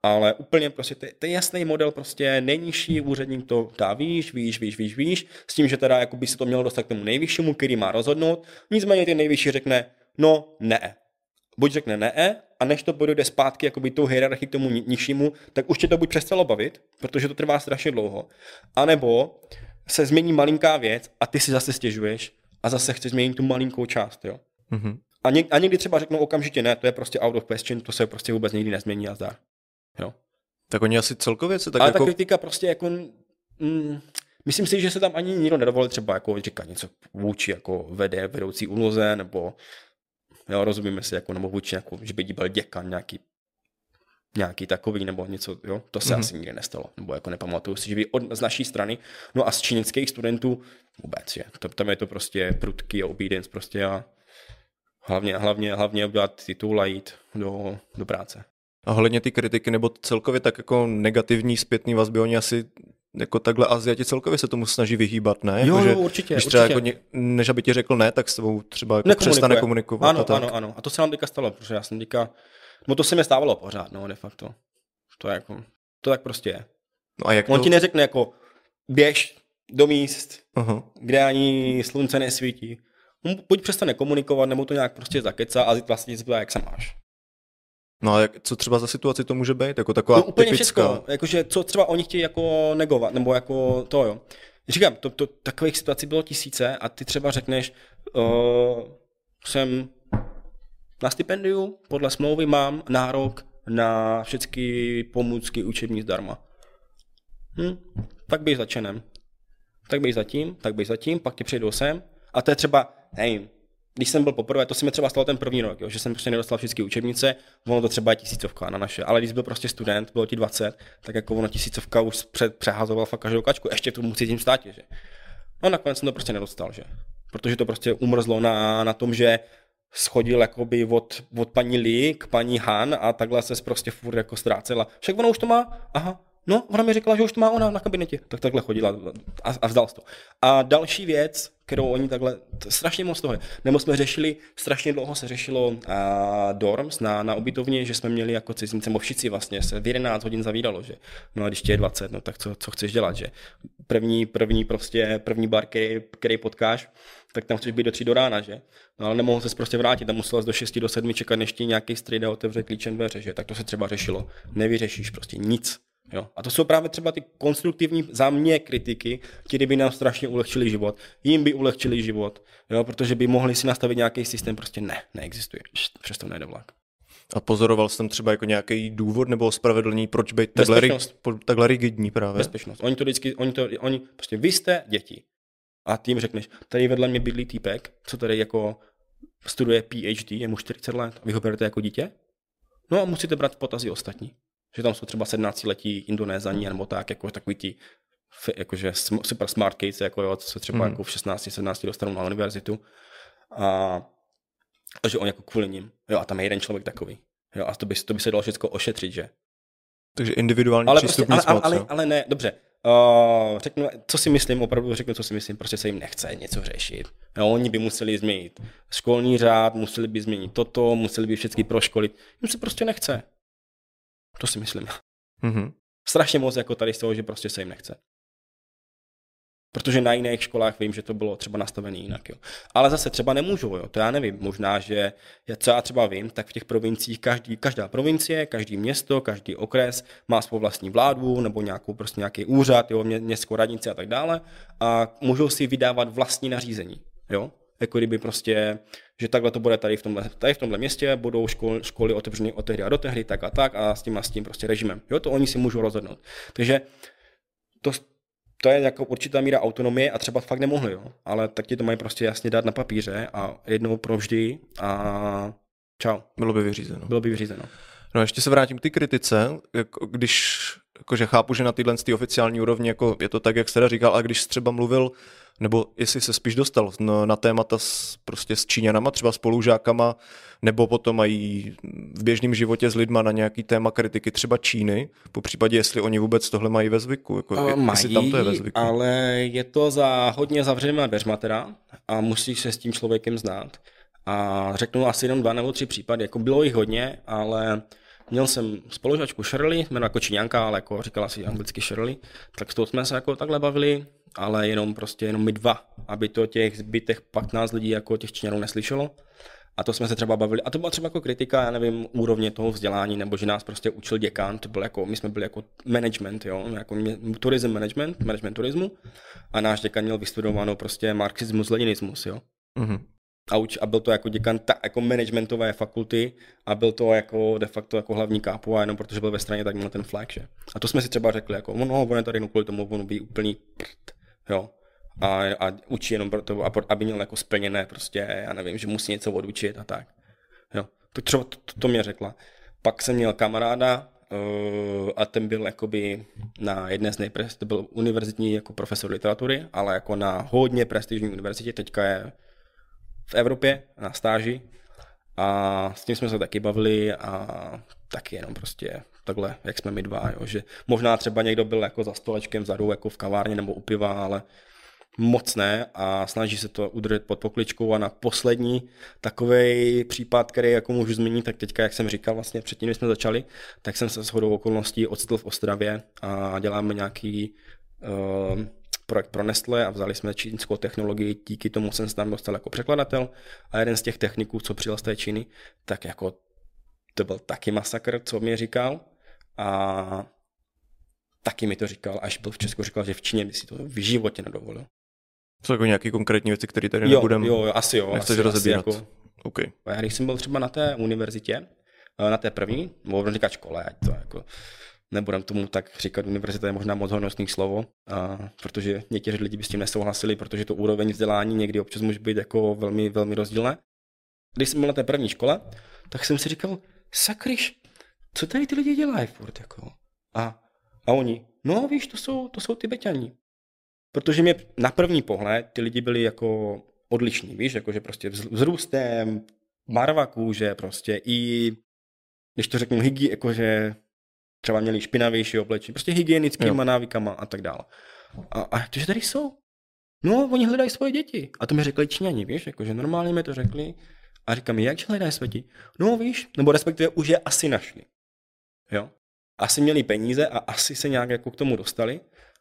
Ale úplně prostě ten jasný model, prostě nejnižší úředník to dá výš, výš, výš, výš, výš, s tím, že teda jako by se to mělo dostat k tomu nejvyššímu, který má rozhodnout, nicméně ten nejvyšší řekne, no ne, buď řekne ne, a než to bude zpátky jakoby tou hierarchii k tomu nižšímu, tak už tě to buď přestalo bavit, protože to trvá strašně dlouho, anebo se změní malinká věc a ty si zase stěžuješ a zase chceš změnit tu malinkou část, jo. Mm-hmm. A, něk, a někdy třeba řeknou okamžitě ne, to je prostě out of question, to se prostě vůbec nikdy nezmění a zdá. Jo. Tak oni asi celkově se tak Ale jako... ta kritika prostě jako... Mm, myslím si, že se tam ani nikdo nedovolil třeba jako říkat něco vůči jako vede, vedoucí úloze, nebo Jo, rozumíme si, jako, nebo vůči, jako, že by byl děkan nějaký nějaký takový nebo něco, jo, to se mm-hmm. asi nikdy nestalo, nebo jako nepamatuju si, že by od, z naší strany, no a z čínských studentů vůbec, že to, tam je to prostě prudký obedience prostě a hlavně, hlavně, hlavně udělat titul a jít do, do práce. A hledně ty kritiky, nebo celkově tak jako negativní zpětný vazby, oni asi jako takhle Aziati celkově se tomu snaží vyhýbat, ne? Jo, jako, že, určitě. Když třeba určitě. Jako, než aby ti řekl ne, tak s tebou třeba jako přestane komunikovat. Ano, a tak. ano, ano. A to se nám teďka stalo, protože já jsem teďka, no to se mi stávalo pořád, no de facto. To je jako, to tak prostě je. No a jak On to... ti neřekne jako, běž do míst, uh-huh. kde ani slunce nesvítí. On buď přestane komunikovat, nebo to nějak prostě zakecá a vlastně zbyla, jak se máš. No a jak, co třeba za situaci to může být? Jako taková no, úplně typická... všechno. Jakože co třeba oni chtějí jako negovat, nebo jako to jo. Říkám, to, to, takových situací bylo tisíce a ty třeba řekneš, uh, jsem na stipendiu, podle smlouvy mám nárok na všechny pomůcky učební zdarma. Hm, tak bych začenem. Tak bych zatím, tak bych zatím, pak ti přijdou sem a to je třeba, nevím, když jsem byl poprvé, to se mi třeba stalo ten první rok, jo, že jsem prostě nedostal všechny učebnice, ono to třeba je tisícovka na naše, ale když byl prostě student, bylo ti 20, tak jako ono tisícovka už před, přehazoval fakt každou kačku, ještě tu musí tím státě, že. No nakonec jsem to prostě nedostal, že. Protože to prostě umrzlo na, na tom, že schodil jakoby od, od paní Lee k paní Han a takhle se prostě furt jako ztrácela. Však ona už to má, aha, No, ona mi řekla, že už to má ona na kabinetě. Tak takhle chodila a, a vzdal to. A další věc, kterou oni takhle, to strašně moc toho Nebo jsme řešili, strašně dlouho se řešilo uh, dorms na, na ubytovně, že jsme měli jako cizince movšici vlastně, se v 11 hodin zavídalo, že no a když tě je 20, no tak co, co chceš dělat, že první, první prostě, první bar, který, který potkáš, tak tam chceš být do 3 do rána, že? No ale nemohl se prostě vrátit, tam musel do 6 do 7 čekat, než ti nějaký strejda otevře klíčem dveře, že? Tak to se třeba řešilo. Nevyřešíš prostě nic. Jo? A to jsou právě třeba ty konstruktivní za mě kritiky, které by nám strašně ulehčili život. Jim by ulehčili život, jo? protože by mohli si nastavit nějaký systém, prostě ne, neexistuje. Přesto nejde vlak. A pozoroval jsem třeba jako nějaký důvod nebo ospravedlnění, proč být takhle, takhle rigidní právě? Bezpečnost. Oni to vždycky, oni to, oni, prostě vy jste děti. A tím řekneš, tady vedle mě bydlí týpek, co tady jako studuje PhD, je mu 40 let, vy ho berete jako dítě? No a musíte brát v potaz ostatní že tam jsou třeba 17 letí Indonézaní nebo tak, jako takový ti jakože super smart kids, jako jo, co se třeba mm. jako v 16, 17 dostanou na univerzitu. A, a že on jako kvůli ním. Jo, a tam je jeden člověk takový. Jo, a to by, to by se dalo všechno ošetřit, že? Takže individuální ale přístup prostě, ale, ale, ale, ale, ne, dobře. Uh, řeknu, co si myslím, opravdu řeknu, co si myslím, prostě se jim nechce něco řešit. Jo, oni by museli změnit školní řád, museli by změnit toto, museli by všechny proškolit. Jim se prostě nechce. To si myslím. Mm-hmm. Strašně moc jako tady z toho, že prostě se jim nechce. Protože na jiných školách vím, že to bylo třeba nastavené jinak. Jo. Ale zase třeba nemůžu, jo. to já nevím. Možná, že já, co já třeba vím, tak v těch provinciích každý, každá provincie, každý město, každý okres má svou vlastní vládu nebo nějakou, prostě nějaký úřad, jo, mě, městskou radnici a tak dále a můžou si vydávat vlastní nařízení. Jo. jako kdyby prostě, že takhle to bude tady v tomhle, tady v tomhle městě, budou škol, školy otevřeny od tehdy a do tehdy, tak a tak a s tím a s tím prostě režimem. Jo, to oni si můžou rozhodnout. Takže to, to je jako určitá míra autonomie a třeba fakt nemohli, jo. Ale tak ti to mají prostě jasně dát na papíře a jednou provždy a čau. Bylo by vyřízeno. Bylo by vyřízeno. No ještě se vrátím k té kritice, jako když jakože chápu, že na téhle oficiální úrovni jako je to tak, jak jste říkal, a když třeba mluvil nebo jestli se spíš dostal na, témata s, prostě s Číňanama, třeba spolužákama, nebo potom mají v běžném životě s lidma na nějaký téma kritiky třeba Číny, po případě jestli oni vůbec tohle mají ve zvyku, jako, uh, mají, tam to je ve zvyku. ale je to za hodně zavřenýma dveřma teda a musíš se s tím člověkem znát. A řeknu asi jenom dva nebo tři případy, jako bylo jich hodně, ale Měl jsem spolužačku Shirley, jméno jako Číňanka, ale jako říkala si anglicky Shirley, tak s tou jsme se jako takhle bavili ale jenom prostě jenom my dva, aby to těch zbytech 15 lidí jako těch Číňanů neslyšelo. A to jsme se třeba bavili. A to byla třeba jako kritika, já nevím, úrovně toho vzdělání, nebo že nás prostě učil děkán, to byl jako, my jsme byli jako management, jo, jako tourism management, management turismu. A náš děkan měl vystudovanou prostě marxismus, leninismus, jo. Mm-hmm a, uč, a byl to jako děkan ta, jako managementové fakulty a byl to jako de facto jako hlavní kápu a jenom protože byl ve straně, tak měl ten flag, že? A to jsme si třeba řekli, jako no, on je tady no kvůli tomu, on by úplný prd, jo. A, a učí jenom proto, aby měl jako splněné prostě, já nevím, že musí něco odučit a tak. Jo. To třeba to, to, to mě řekla. Pak jsem měl kamaráda, uh, a ten byl jakoby na jedné z nejprestižnějších, to byl univerzitní jako profesor literatury, ale jako na hodně prestižní univerzitě, teďka je v Evropě na stáži a s tím jsme se taky bavili a taky jenom prostě takhle, jak jsme my dva, jo, že možná třeba někdo byl jako za stolečkem vzadu, jako v kavárně nebo u piva, ale moc ne a snaží se to udržet pod pokličkou. A na poslední takový případ, který jako můžu zmínit, tak teďka, jak jsem říkal vlastně předtím, když jsme začali, tak jsem se shodou okolností odstl v Ostravě a děláme nějaký uh, projekt pro Nestle a vzali jsme čínskou technologii, díky tomu jsem se tam dostal jako překladatel a jeden z těch techniků, co přijel z té Číny, tak jako to byl taky masakr, co mě říkal a taky mi to říkal, až byl v Česku, říkal, že v Číně by si to v životě nedovolil. Jsou jako nějaké konkrétní věci, které tady nebudeme... Jo, jo, asi jo. Nechceš asi, rozebírat. Asi jako, okay. Já když jsem byl třeba na té univerzitě, eh, na té první, mohu říkat škole, ať to jako, nebudem tomu tak říkat, univerzita je možná moc hodnostný slovo, a, protože někteří lidi by s tím nesouhlasili, protože to úroveň vzdělání někdy občas může být jako velmi, velmi rozdílné. Když jsem byl na té první škole, tak jsem si říkal, sakryš, co tady ty lidi dělají furt, jako? A, a oni, no víš, to jsou, to jsou Tibetani. Protože mě na první pohled ty lidi byli jako odlišní, víš, jakože prostě vzrůstem, barva kůže, prostě i, když to řeknu, hygi, jakože třeba měli špinavější oblečení, prostě hygienickýma návykama a tak dále. A, a že tady jsou? No, oni hledají svoje děti. A to mi řekli Číňani, víš, jakože normálně mi to řekli. A říkám, jak hledají svoje děti? No, víš, nebo respektive už je asi našli. Jo? Asi měli peníze a asi se nějak jako k tomu dostali.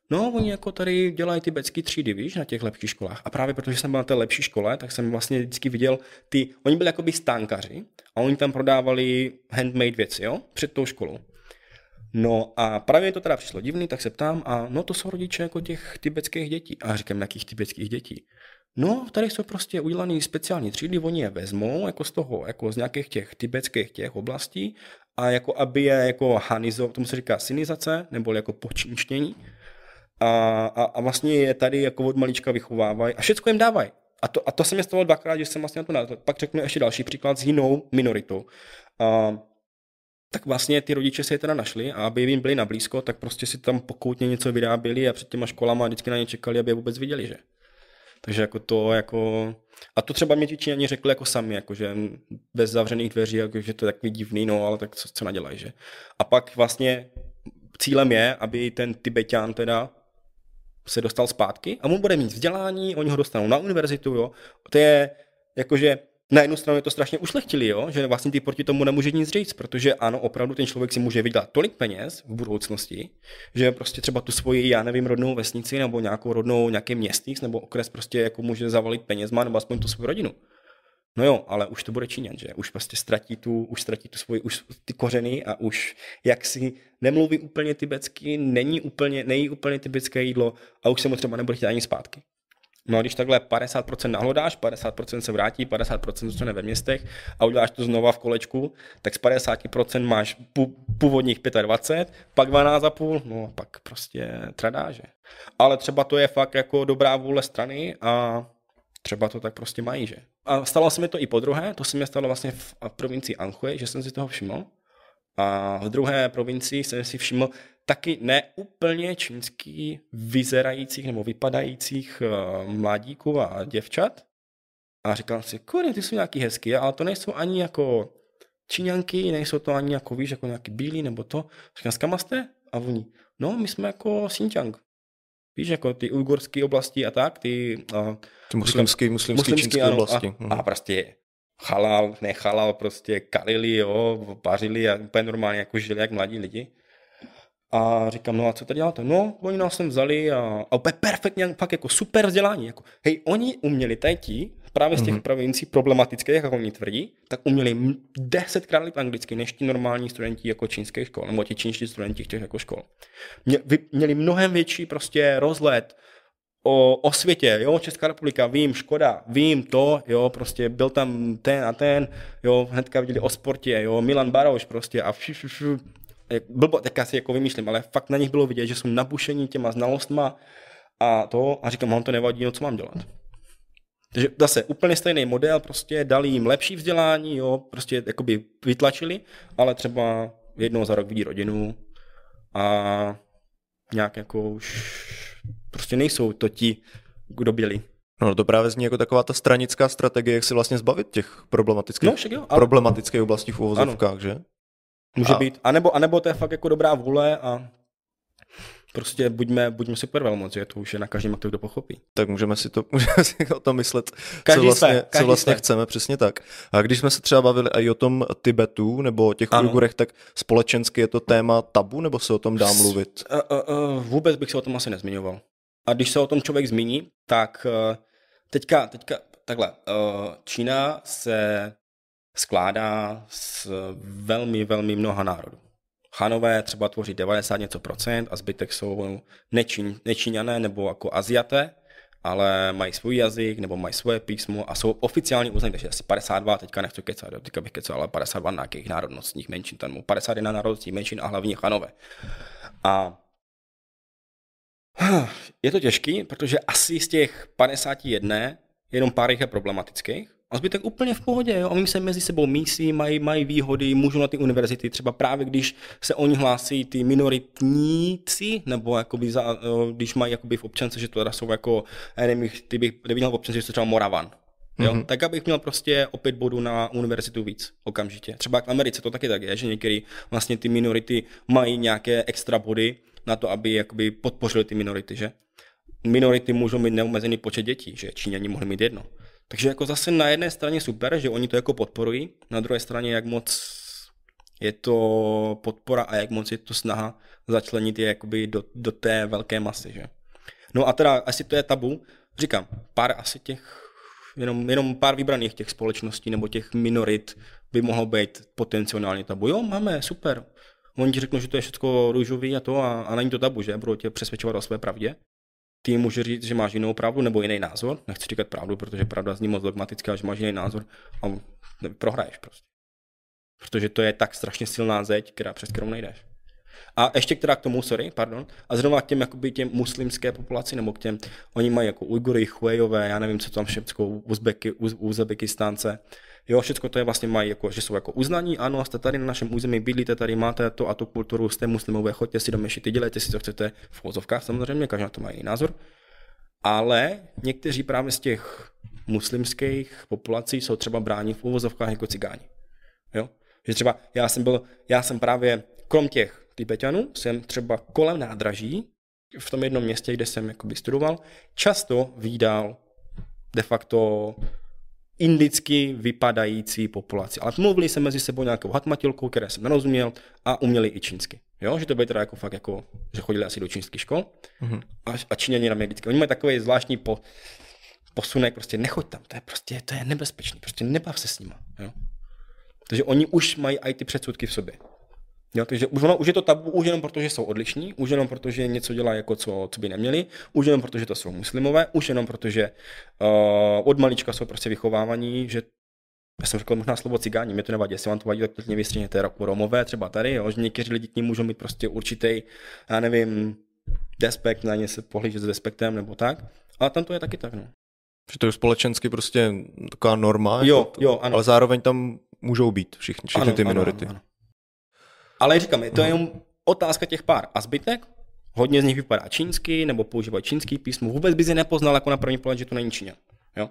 No, oni jako tady dělají ty becky třídy, víš, na těch lepších školách. A právě protože jsem byl na té lepší škole, tak jsem vlastně vždycky viděl ty, oni byli jakoby stánkaři a oni tam prodávali handmade věci, jo, před tou školou. No a právě to teda přišlo divný, tak se ptám, a no to jsou rodiče jako těch tibetských dětí. A říkám, jakých tibetských dětí? No, tady jsou prostě udělané speciální třídy, oni je vezmou jako z toho, jako z nějakých těch tibetských těch oblastí a jako aby je jako hanizo, tomu se říká synizace, nebo jako počínčnění. A, a, a, vlastně je tady jako od malička vychovávají a všechno jim dávají. A to, a to se mi stalo dvakrát, že jsem vlastně na to názor. Pak řeknu ještě další příklad s jinou minoritou. A, tak vlastně ty rodiče si je teda našli a aby jim byli na blízko, tak prostě si tam pokoutně něco vyráběli a před těma školama vždycky na ně čekali, aby je vůbec viděli, že. Takže jako to jako... A to třeba mě ti Číňani řekli jako sami, jako že bez zavřených dveří, jako že to je takový divný, no ale tak co, co nadělají, že. A pak vlastně cílem je, aby ten Tibetan teda se dostal zpátky a on bude mít vzdělání, oni ho dostanou na univerzitu, jo. To je jakože na jednu stranu je to strašně ušlechtili, jo? že vlastně ty proti tomu nemůže nic říct, protože ano, opravdu ten člověk si může vydělat tolik peněz v budoucnosti, že prostě třeba tu svoji, já nevím, rodnou vesnici nebo nějakou rodnou, nějaký městník nebo okres prostě jako může zavalit penězma nebo aspoň tu svou rodinu. No jo, ale už to bude Číňan, že? Už prostě ztratí tu, už ztratí tu svoji, už ty kořeny a už jak si nemluví úplně tibetsky, není úplně, nejí úplně tibetské jídlo a už se mu třeba nebude chtít ani zpátky. No a když takhle 50% nahlodáš, 50% se vrátí, 50% zůstane ve městech a uděláš to znova v kolečku, tak z 50% máš původních 25, pak 12,5, no a pak prostě tradáže. Ale třeba to je fakt jako dobrá vůle strany a třeba to tak prostě mají, že? A stalo se mi to i po druhé, to se mi stalo vlastně v provincii Anhui, že jsem si toho všiml. A v druhé provincii jsem si všiml taky neúplně čínský vyzerajících nebo vypadajících uh, mladíků a děvčat. A říkal si, kurně, ty jsou nějaký hezký, ale to nejsou ani jako Číňanky, nejsou to ani jako, víš, jako nějaký bílý nebo to. Říkám, s jste? A oni, no, my jsme jako Xinjiang. Víš, jako ty ujgurské oblasti a tak, ty... Uh, ty muslimské, muslimské, čínské oblasti. A, a mhm. prostě halal, nechalal, prostě kalili, jo, pařili a úplně normálně jako žili jak mladí lidi. A říkám, no a co tady děláte? No, oni nás sem vzali a, a úplně perfektně, fakt jako super vzdělání. Jako, hej, oni uměli tady ti, právě z těch mm-hmm. provincií problematických, jak oni tvrdí, tak uměli desetkrát líp anglicky než ti normální studenti jako čínské škol, nebo ti čínští studenti těch jako škol. Mě, vy, měli mnohem větší prostě rozhled o, o světě, jo, Česká republika, vím, Škoda, vím to, jo, prostě byl tam ten a ten, jo, hnedka viděli o sportě, jo, Milan Baroš prostě a šu, šu, šu, blbo, tak já si jako vymýšlím, ale fakt na nich bylo vidět, že jsou nabušení těma znalostma a to a říkám, mám to nevadí, no co mám dělat. Takže zase úplně stejný model, prostě dali jim lepší vzdělání, jo, prostě jakoby vytlačili, ale třeba jednou za rok vidí rodinu a nějak jako už prostě nejsou to ti, kdo byli. No to právě zní jako taková ta stranická strategie, jak se vlastně zbavit těch problematických, no, jo, ale... problematických oblastí v uvozovkách, že? Může a... být. A nebo, a nebo to je fakt jako dobrá vůle a prostě buďme, buďme super velmoc, že to už je na každém, kdo pochopí. Tak můžeme si, to, můžeme si o tom myslet, každý co vlastně, své, co vlastně chceme, přesně tak. A když jsme se třeba bavili i o tom Tibetu nebo o těch Ujgurech, tak společensky je to téma tabu, nebo se o tom dá mluvit? Uh, uh, uh, vůbec bych se o tom asi nezmiňoval. A když se o tom člověk zmíní, tak uh, teďka, teďka takhle, uh, Čína se skládá z velmi, velmi mnoha národů. Chanové třeba tvoří 90 něco procent a zbytek jsou nečín, nečíňané nebo jako Aziaté, ale mají svůj jazyk nebo mají svoje písmo a jsou oficiálně uznaní, takže asi 52, teďka nechci kecat, teďka bych kecal, ale 52 nějakých národnostních menšin, tam 51 národnostních menšin a hlavně Chanové. A je to těžký, protože asi z těch 51 jenom pár jich je problematických a zbytek úplně v pohodě, jo? oni se mezi sebou mísí, mají, mají výhody, můžou na ty univerzity, třeba právě když se oni hlásí ty minoritníci, nebo jakoby za, když mají jakoby v občance, že to teda jsou jako, já nevím, ty bych, měl v občance, že to třeba Moravan, Jo? Mm-hmm. Tak abych měl prostě opět bodů na univerzitu víc okamžitě. Třeba v Americe to taky tak je, že některé vlastně ty minority mají nějaké extra body na to, aby jakoby podpořili ty minority, že? Minority můžou mít neomezený počet dětí, že Číňani mohli mít jedno. Takže jako zase na jedné straně super, že oni to jako podporují, na druhé straně jak moc je to podpora a jak moc je to snaha začlenit je jakoby do, do té velké masy, že? No a teda, asi to je tabu, říkám, pár asi těch, jenom, jenom pár vybraných těch společností nebo těch minorit by mohlo být potenciálně tabu. Jo, máme, super. Oni ti řeknou, že to je všechno růžový a to a, a není to tabu, že? Budou tě přesvědčovat o své pravdě ty může říct, že máš jinou pravdu nebo jiný názor. Nechci říkat pravdu, protože pravda zní moc dogmatická, že máš jiný názor a prohraješ prostě. Protože to je tak strašně silná zeď, která, přes kterou nejdeš. A ještě která k tomu, sorry, pardon, a zrovna k těm, jakoby těm muslimské populaci, nebo k těm, oni mají jako Ujgury, Huejové, já nevím, co tam všechno, Uzbeky, Uz, Uzbekistánce, Jo, všechno to je vlastně mají, jako, že jsou jako uznaní, ano, jste tady na našem území, bydlíte tady, máte to a tu kulturu, jste muslimové, choďte si do mešity, dělejte si, co chcete v vozovkách, samozřejmě, každý na to má jiný názor. Ale někteří právě z těch muslimských populací jsou třeba bráni v uvozovkách jako cigáni. Jo? Že třeba já jsem byl, já jsem právě, krom těch Tibetanů, jsem třeba kolem nádraží, v tom jednom městě, kde jsem studoval, často výdal de facto indicky vypadající populaci. Ale mluvili se mezi sebou nějakou hatmatilkou, které jsem nerozuměl a uměli i čínsky. Jo, že to bylo teda jako fakt jako, že chodili asi do čínských škol mm-hmm. a, a Číňani na vždycky. Oni mají takový zvláštní po, posunek, prostě nechoď tam, to je prostě, to je nebezpečný, prostě nebav se s nima. Jo. Takže oni už mají i ty předsudky v sobě. Jo, takže už, ono, už je to tabu už jenom proto, že jsou odlišní, už jenom proto, že něco dělají jako co, co by neměli, už jenom proto, že to jsou muslimové, už jenom proto, že uh, od malička jsou prostě vychovávaní, že já jsem řekl možná slovo cigáni, mě to nevadí, jestli vám to vadí, tak klidně vystřihněte jako Romové, třeba tady, jo, že někteří lidi k ním můžou mít prostě určitý, já nevím, despekt, na ně se pohlížet s despektem nebo tak, ale tam to je taky tak, no. Že to je společensky prostě taková norma, Jo, jako to, jo, ano. ale zároveň tam můžou být všichni, všechny Ano, ty minority. ano, ano. Ale říkám, to je jenom otázka těch pár. A zbytek? Hodně z nich vypadá čínsky, nebo používají čínský písmo. Vůbec by si nepoznal jako na první pohled, že to není Číňan. Jo?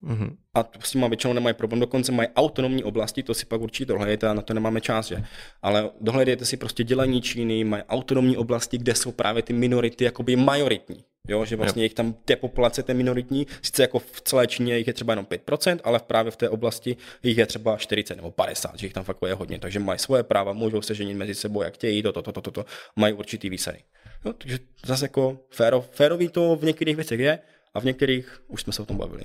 Mhm. A to s tím většinou nemají problém, dokonce mají autonomní oblasti, to si pak určitě dohledejte a na to nemáme čas, že? Ale dohledejte si prostě dělení Číny, mají autonomní oblasti, kde jsou právě ty minority jakoby majoritní. Jo, že vlastně jich tam té populace té minoritní, sice jako v celé Číně jich je třeba jenom 5%, ale právě v té oblasti jich je třeba 40 nebo 50, že jich tam fakt je hodně, takže mají svoje práva, můžou se ženit mezi sebou, jak chtějí, to, to, to, to, to, to mají určitý výsady. Jo, takže zase jako féro, férový to v některých věcech je a v některých už jsme se o tom bavili.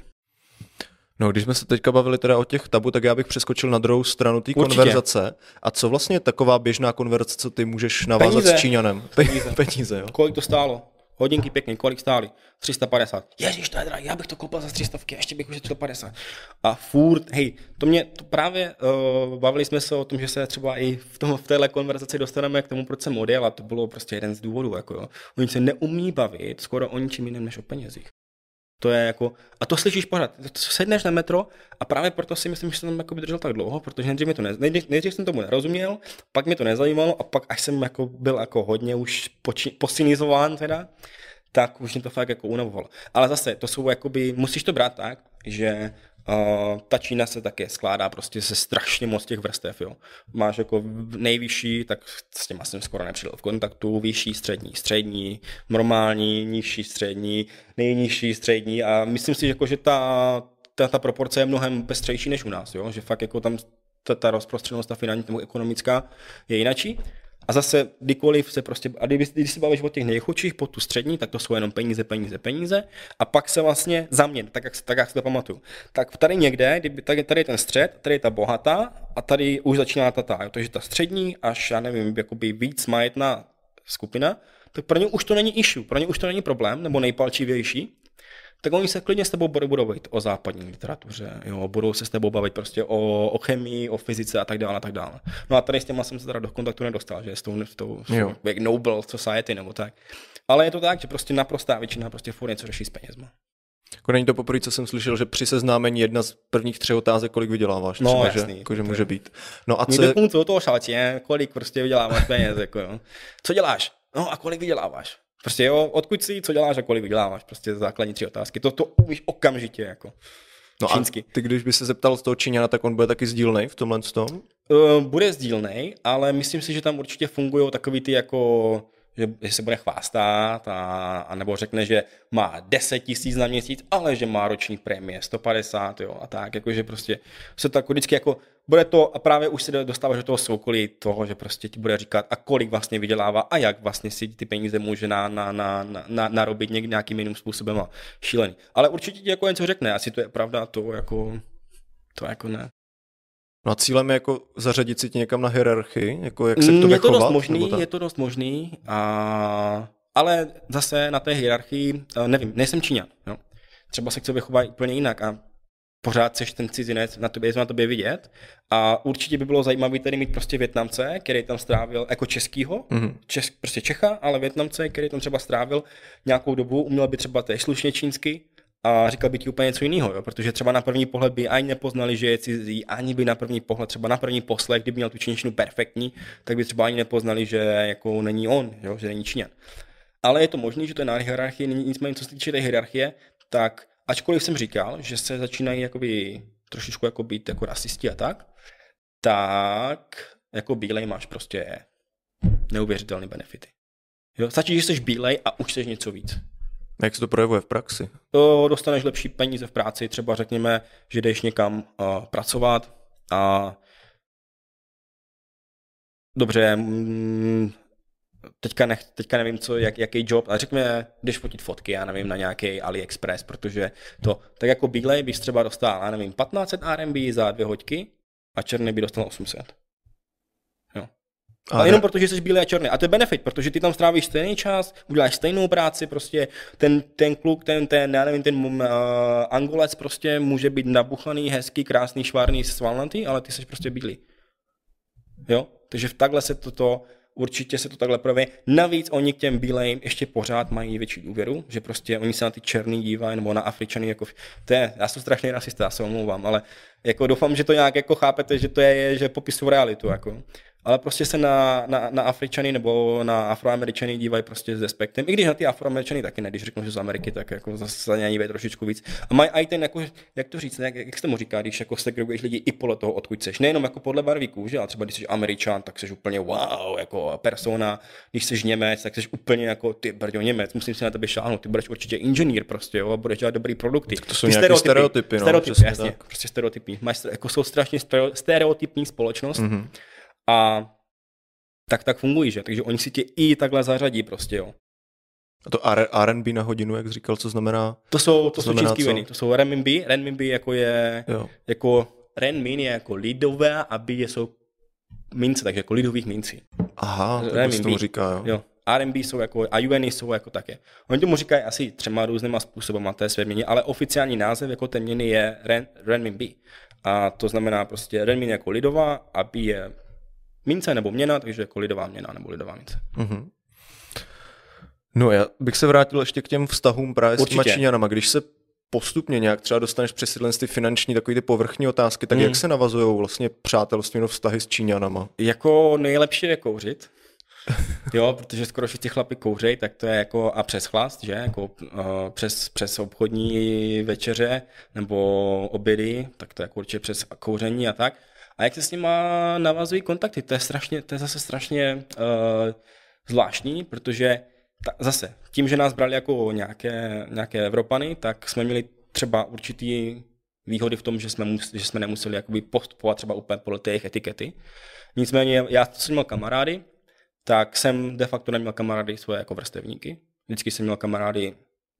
No, když jsme se teďka bavili teda o těch tabu, tak já bych přeskočil na druhou stranu té konverzace. A co vlastně je taková běžná konverzace, co ty můžeš navázat Peníze. s Číňanem? Peníze. Peníze, jo. Kolik to stálo? Hodinky pěkně, kolik stály? 350. Ježíš, to je drahé, já bych to koupil za 300, ještě bych ušetřil 50. A furt, hej, to mě to právě, uh, bavili jsme se o tom, že se třeba i v, tom, v téhle konverzaci dostaneme k tomu, proč jsem odjel a to bylo prostě jeden z důvodů. Jako jo. Oni se neumí bavit skoro o ničím jiném než o penězích. To je jako, a to slyšíš pořád, sedneš na metro a právě proto si myslím, že jsem tam jako držel tak dlouho, protože nejdřív, mi to ne, nejdřív, nejdřív jsem tomu nerozuměl, pak mě to nezajímalo a pak až jsem jako byl jako hodně už poči, posinizován teda, tak už mě to fakt jako unavovalo. Ale zase, to jsou jakoby, musíš to brát tak, že Ta Čína se také skládá prostě se strašně moc těch vrstev, jo. Máš jako nejvyšší, tak s těma jsem skoro nepřišel v kontaktu, vyšší, střední, střední, normální, nižší, střední, nejnižší, střední a myslím si, že, jako, že ta, ta, ta proporce je mnohem pestřejší než u nás, jo. Že fakt jako tam ta, ta rozprostřenost, ta finanční nebo ekonomická je jinačí. A zase kdykoliv se prostě, a když, když se bavíš o těch nejchudších, po tu střední, tak to jsou jenom peníze, peníze, peníze. A pak se vlastně za mě, tak jak, tak jak si to pamatuju, tak tady někde, kdyby, tady, tady je ten střed, tady je ta bohatá a tady už začíná ta ta. Jo, takže ta střední až, já nevím, jakoby víc majetná skupina, tak pro ně už to není issue, pro ně už to není problém, nebo nejpalčivější, tak oni se klidně s tebou budou bavit o západní literatuře, jo, budou se s tebou bavit prostě o, o chemii, o fyzice a tak dále a tak dále. No a tady s těma jsem se teda do kontaktu nedostal, že s tou, s tou Jo. jak Noble Society nebo tak. Ale je to tak, že prostě naprostá většina prostě furt něco řeší s penězma. Jako není to poprvé, co jsem slyšel, že při seznámení jedna z prvních třech otázek, kolik vyděláváš. No, třeba, jasný, že, jako, že je- může být. No a co je, to co toho šaltě, kolik prostě vyděláváš peněz, jako jo. Co děláš? No a kolik vyděláváš? Prostě jo, odkud jsi, co děláš a kolik vyděláváš? Prostě základní tři otázky. To, to umíš okamžitě, jako. no a čínsky. ty, když by se zeptal z toho Číňana, tak on bude taky sdílnej v tomhle tom? Uh, bude sdílnej, ale myslím si, že tam určitě fungují takový ty jako že, že se bude chvástat a, a nebo řekne, že má 10 tisíc na měsíc, ale že má roční prémie 150, jo, a tak, jakože prostě se to jako vždycky jako, bude to, a právě už se dostáváš do toho soukolí toho, že prostě ti bude říkat, a kolik vlastně vydělává a jak vlastně si ty peníze může na, na, na, na, na, narobit nějakým jiným způsobem a šílený. Ale určitě ti jako něco řekne, asi to je pravda, to jako, to jako ne. No a cílem je jako zařadit si tě někam na hierarchii, jako jak se k Mm, tobě je to chovat? dost možný, je to dost možný, a... ale zase na té hierarchii, nevím, nejsem Číňan, jo. Třeba se k sobě chovají úplně jinak a pořád seš ten cizinec, na tobě, je na tobě vidět a určitě by bylo zajímavé tady mít prostě Větnamce, který tam strávil jako českýho, Mhm. Čes, prostě Čecha, ale Větnamce, který tam třeba strávil nějakou dobu, uměl by třeba též slušně čínsky a říkal by ti úplně něco jiného, jo? protože třeba na první pohled by ani nepoznali, že je cizí, ani by na první pohled, třeba na první poslech, kdyby měl tu čínštinu perfektní, tak by třeba ani nepoznali, že jako není on, jo? že není Číňan. Ale je to možné, že to je na hierarchii, nicméně co se týče té hierarchie, tak ačkoliv jsem říkal, že se začínají jakoby trošičku jako být jako rasisti a tak, tak jako bílej máš prostě neuvěřitelné benefity. Jo, stačí, že jsi bílej a už jsi něco víc. Jak se to projevuje v praxi? To dostaneš lepší peníze v práci, třeba řekněme, že jdeš někam uh, pracovat a dobře, mm, teďka, nech, teďka nevím, co, jak, jaký job, ale řekněme, jdeš fotit fotky, já nevím, na nějaký AliExpress, protože to, tak jako bílej bys třeba dostal, já nevím, 1500 RMB za dvě hoďky a černý by dostal 800. A ale jenom protože jsi bílý a černý. A to je benefit, protože ty tam strávíš stejný čas, uděláš stejnou práci, prostě ten, ten kluk, ten, ten, já nevím, ten uh, angolec prostě může být nabuchaný, hezký, krásný, švárný, svalnatý, ale ty jsi prostě bílý. Jo? Takže v takhle se toto určitě se to takhle projeví. Navíc oni k těm bílejm ještě pořád mají větší důvěru, že prostě oni se na ty černý dívají, nebo na Afričany, jako, to je, já jsem strašně rasista, já se omlouvám, ale jako doufám, že to nějak jako chápete, že to je, že popisuju realitu, jako ale prostě se na, na, na Afričany nebo na Afroameričany dívají prostě s respektem. I když na ty Afroameričany taky ne, když řeknu, že z Ameriky, tak jako zase na ně trošičku víc. A mají i ten, jako, jak to říct, jak, jak se tomu říká, když jako segreguješ lidi i podle toho, odkud jsi. Nejenom jako podle barvy kůže, ale třeba když jsi Američan, tak jsi úplně wow, jako persona. Když jsi Němec, tak jsi úplně jako ty brďo Němec, musím si na tebe šáhnout, ty budeš určitě inženýr prostě, jo, a budeš dělat dobrý produkty. To jsou ty stereotypy, stereotypy, no, stereotypy jasně, tak. prostě stereotypy. Máš, jako jsou strašně stereotypní společnost. Mm-hmm a tak tak fungují, že? Takže oni si tě i takhle zařadí prostě, jo. A to R&B na hodinu, jak říkal, co znamená? To jsou, to, to jsou čínský veny, to jsou renminbi, renminbi jako je, jo. jako renmin je jako lidové a B jsou mince, takže jako lidových mincí. Aha, tak to tomu říká, jo. jo. RMB jsou jako, a UN jsou jako také. Oni tomu říkají asi třema různýma způsoby té své měny, ale oficiální název jako té měny je ren, renminbi. A to znamená prostě renmin jako lidová a B je mince nebo měna, takže jako lidová měna nebo lidová mince. Mm-hmm. No já bych se vrátil ještě k těm vztahům právě Určitě. s těma Číňanama. Když se postupně nějak třeba dostaneš přes ty finanční, takové ty povrchní otázky, tak mm. jak se navazují vlastně přátelství nebo vztahy s Číňanama? Jako nejlepší je kouřit. jo, protože skoro všichni chlapi kouřej, tak to je jako a přes chlast, že? Jako uh, přes, přes obchodní večeře nebo obědy, tak to je jako určitě přes kouření a tak. A jak se s nima navazují kontakty, to je, strašně, to je zase strašně uh, zvláštní, protože ta, zase tím, že nás brali jako nějaké, nějaké Evropany, tak jsme měli třeba určitý výhody v tom, že jsme, mus, že jsme nemuseli jakoby postupovat třeba úplně podle těch etikety. Nicméně já, co jsem měl kamarády, tak jsem de facto neměl kamarády svoje jako vrstevníky. Vždycky jsem měl kamarády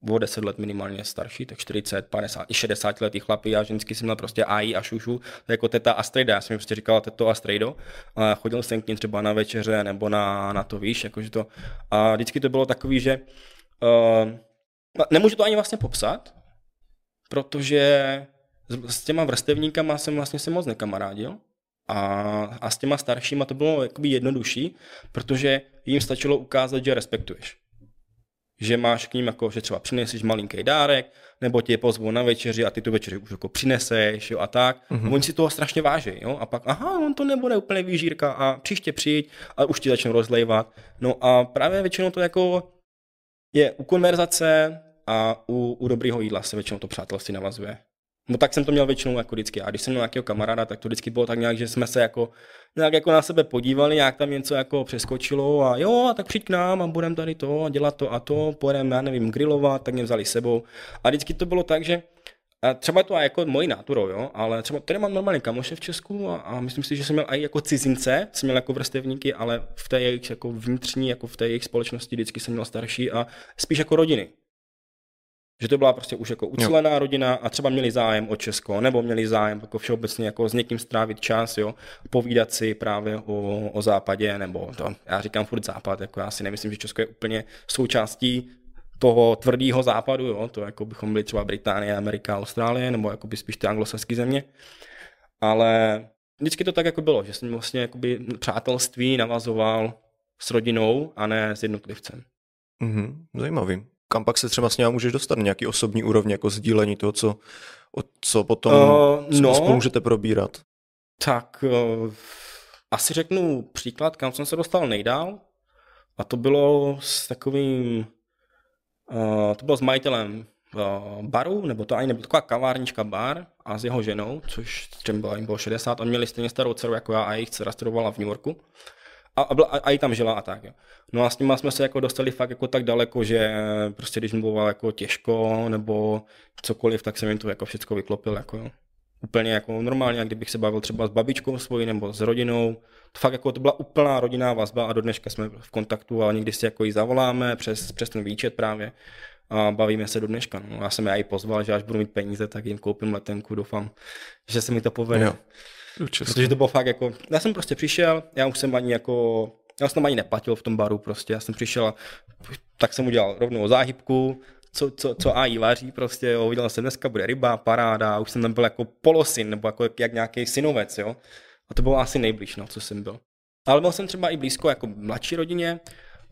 o 10 let minimálně starší, tak 40, 50 i 60 letý chlapy a ženský jsem měl prostě AI a šušu, jako teta Astrida, já jsem prostě říkal teto Astrido. A chodil jsem k ním třeba na večeře nebo na, na to, víš, jakože to a vždycky to bylo takový, že uh, nemůžu to ani vlastně popsat, protože s, s těma vrstevníkama jsem vlastně se moc nekamarádil, a, a s těma staršíma to bylo jednodušší, protože jim stačilo ukázat, že respektuješ že máš k ním jako, že třeba přineseš malinký dárek, nebo tě pozvou na večeři a ty tu večeři už jako přineseš jo, a tak. Mm-hmm. Oni si toho strašně váží, jo, a pak, aha, on to nebude úplně výžírka a příště přijď a už ti začnou rozlejvat. No a právě většinou to jako je u konverzace a u, u dobrého jídla se většinou to přátelství navazuje. No tak jsem to měl většinou jako vždycky. A když jsem měl nějakého kamaráda, tak to vždycky bylo tak nějak, že jsme se jako, nějak jako na sebe podívali, nějak tam něco jako přeskočilo a jo, a tak přijď k nám a budeme tady to a dělat to a to, pojedeme, já nevím, grilovat, tak mě vzali sebou. A vždycky to bylo tak, že a třeba to je jako mojí náturou, jo, ale třeba tady mám normálně kamoše v Česku a, a, myslím si, že jsem měl i jako cizince, jsem měl jako vrstevníky, ale v té jejich jako vnitřní, jako v té jejich společnosti vždycky jsem měl starší a spíš jako rodiny. Že to byla prostě už jako ucelená jo. rodina a třeba měli zájem o Česko, nebo měli zájem jako všeobecně jako s někým strávit čas, jo, povídat si právě o, o západě, nebo to, já říkám furt západ, jako já si nemyslím, že Česko je úplně součástí toho tvrdého západu, jo, to jako bychom byli třeba Británie, Amerika, Austrálie, nebo jako by spíš ty anglosaské země. Ale vždycky to tak jako bylo, že jsem vlastně jakoby přátelství navazoval s rodinou a ne s jednotlivcem. Mm-hmm, zajímavý kam pak se třeba s ním můžeš dostat nějaký osobní úrovně, jako sdílení toho, co, o, co potom uh, no, spolu můžete probírat? Tak uh, asi řeknu příklad, kam jsem se dostal nejdál. A to bylo s takovým, uh, to bylo s majitelem uh, baru, nebo to ani nebylo taková kavárnička bar a s jeho ženou, což bylo, jim bylo 60, oni měli stejně starou dceru jako já a jejich dcera studovala v New Yorku a, a, a, i tam žila a tak. Jo. No a s nimi jsme se jako dostali fakt jako tak daleko, že prostě když mi bylo jako těžko nebo cokoliv, tak jsem jim to jako všechno vyklopil. Jako, jo. Úplně jako normálně, jak kdybych se bavil třeba s babičkou svojí nebo s rodinou. Fakt jako to byla úplná rodinná vazba a do dneška jsme v kontaktu a někdy si jako ji zavoláme přes, přes ten výčet právě a bavíme se do dneška. No. Já jsem je i pozval, že až budu mít peníze, tak jim koupím letenku, doufám, že se mi to povede. Jo. Protože to bylo fakt jako, já jsem prostě přišel, já už jsem ani jako, já jsem ani neplatil v tom baru prostě, já jsem přišel, tak jsem udělal rovnou záhybku, co, co, co AI vaří prostě, jo, viděl jsem dneska bude ryba, paráda, už jsem tam byl jako polosyn, nebo jako jak nějaký synovec, jo. A to bylo asi nejblíž, no, co jsem byl. Ale byl jsem třeba i blízko jako mladší rodině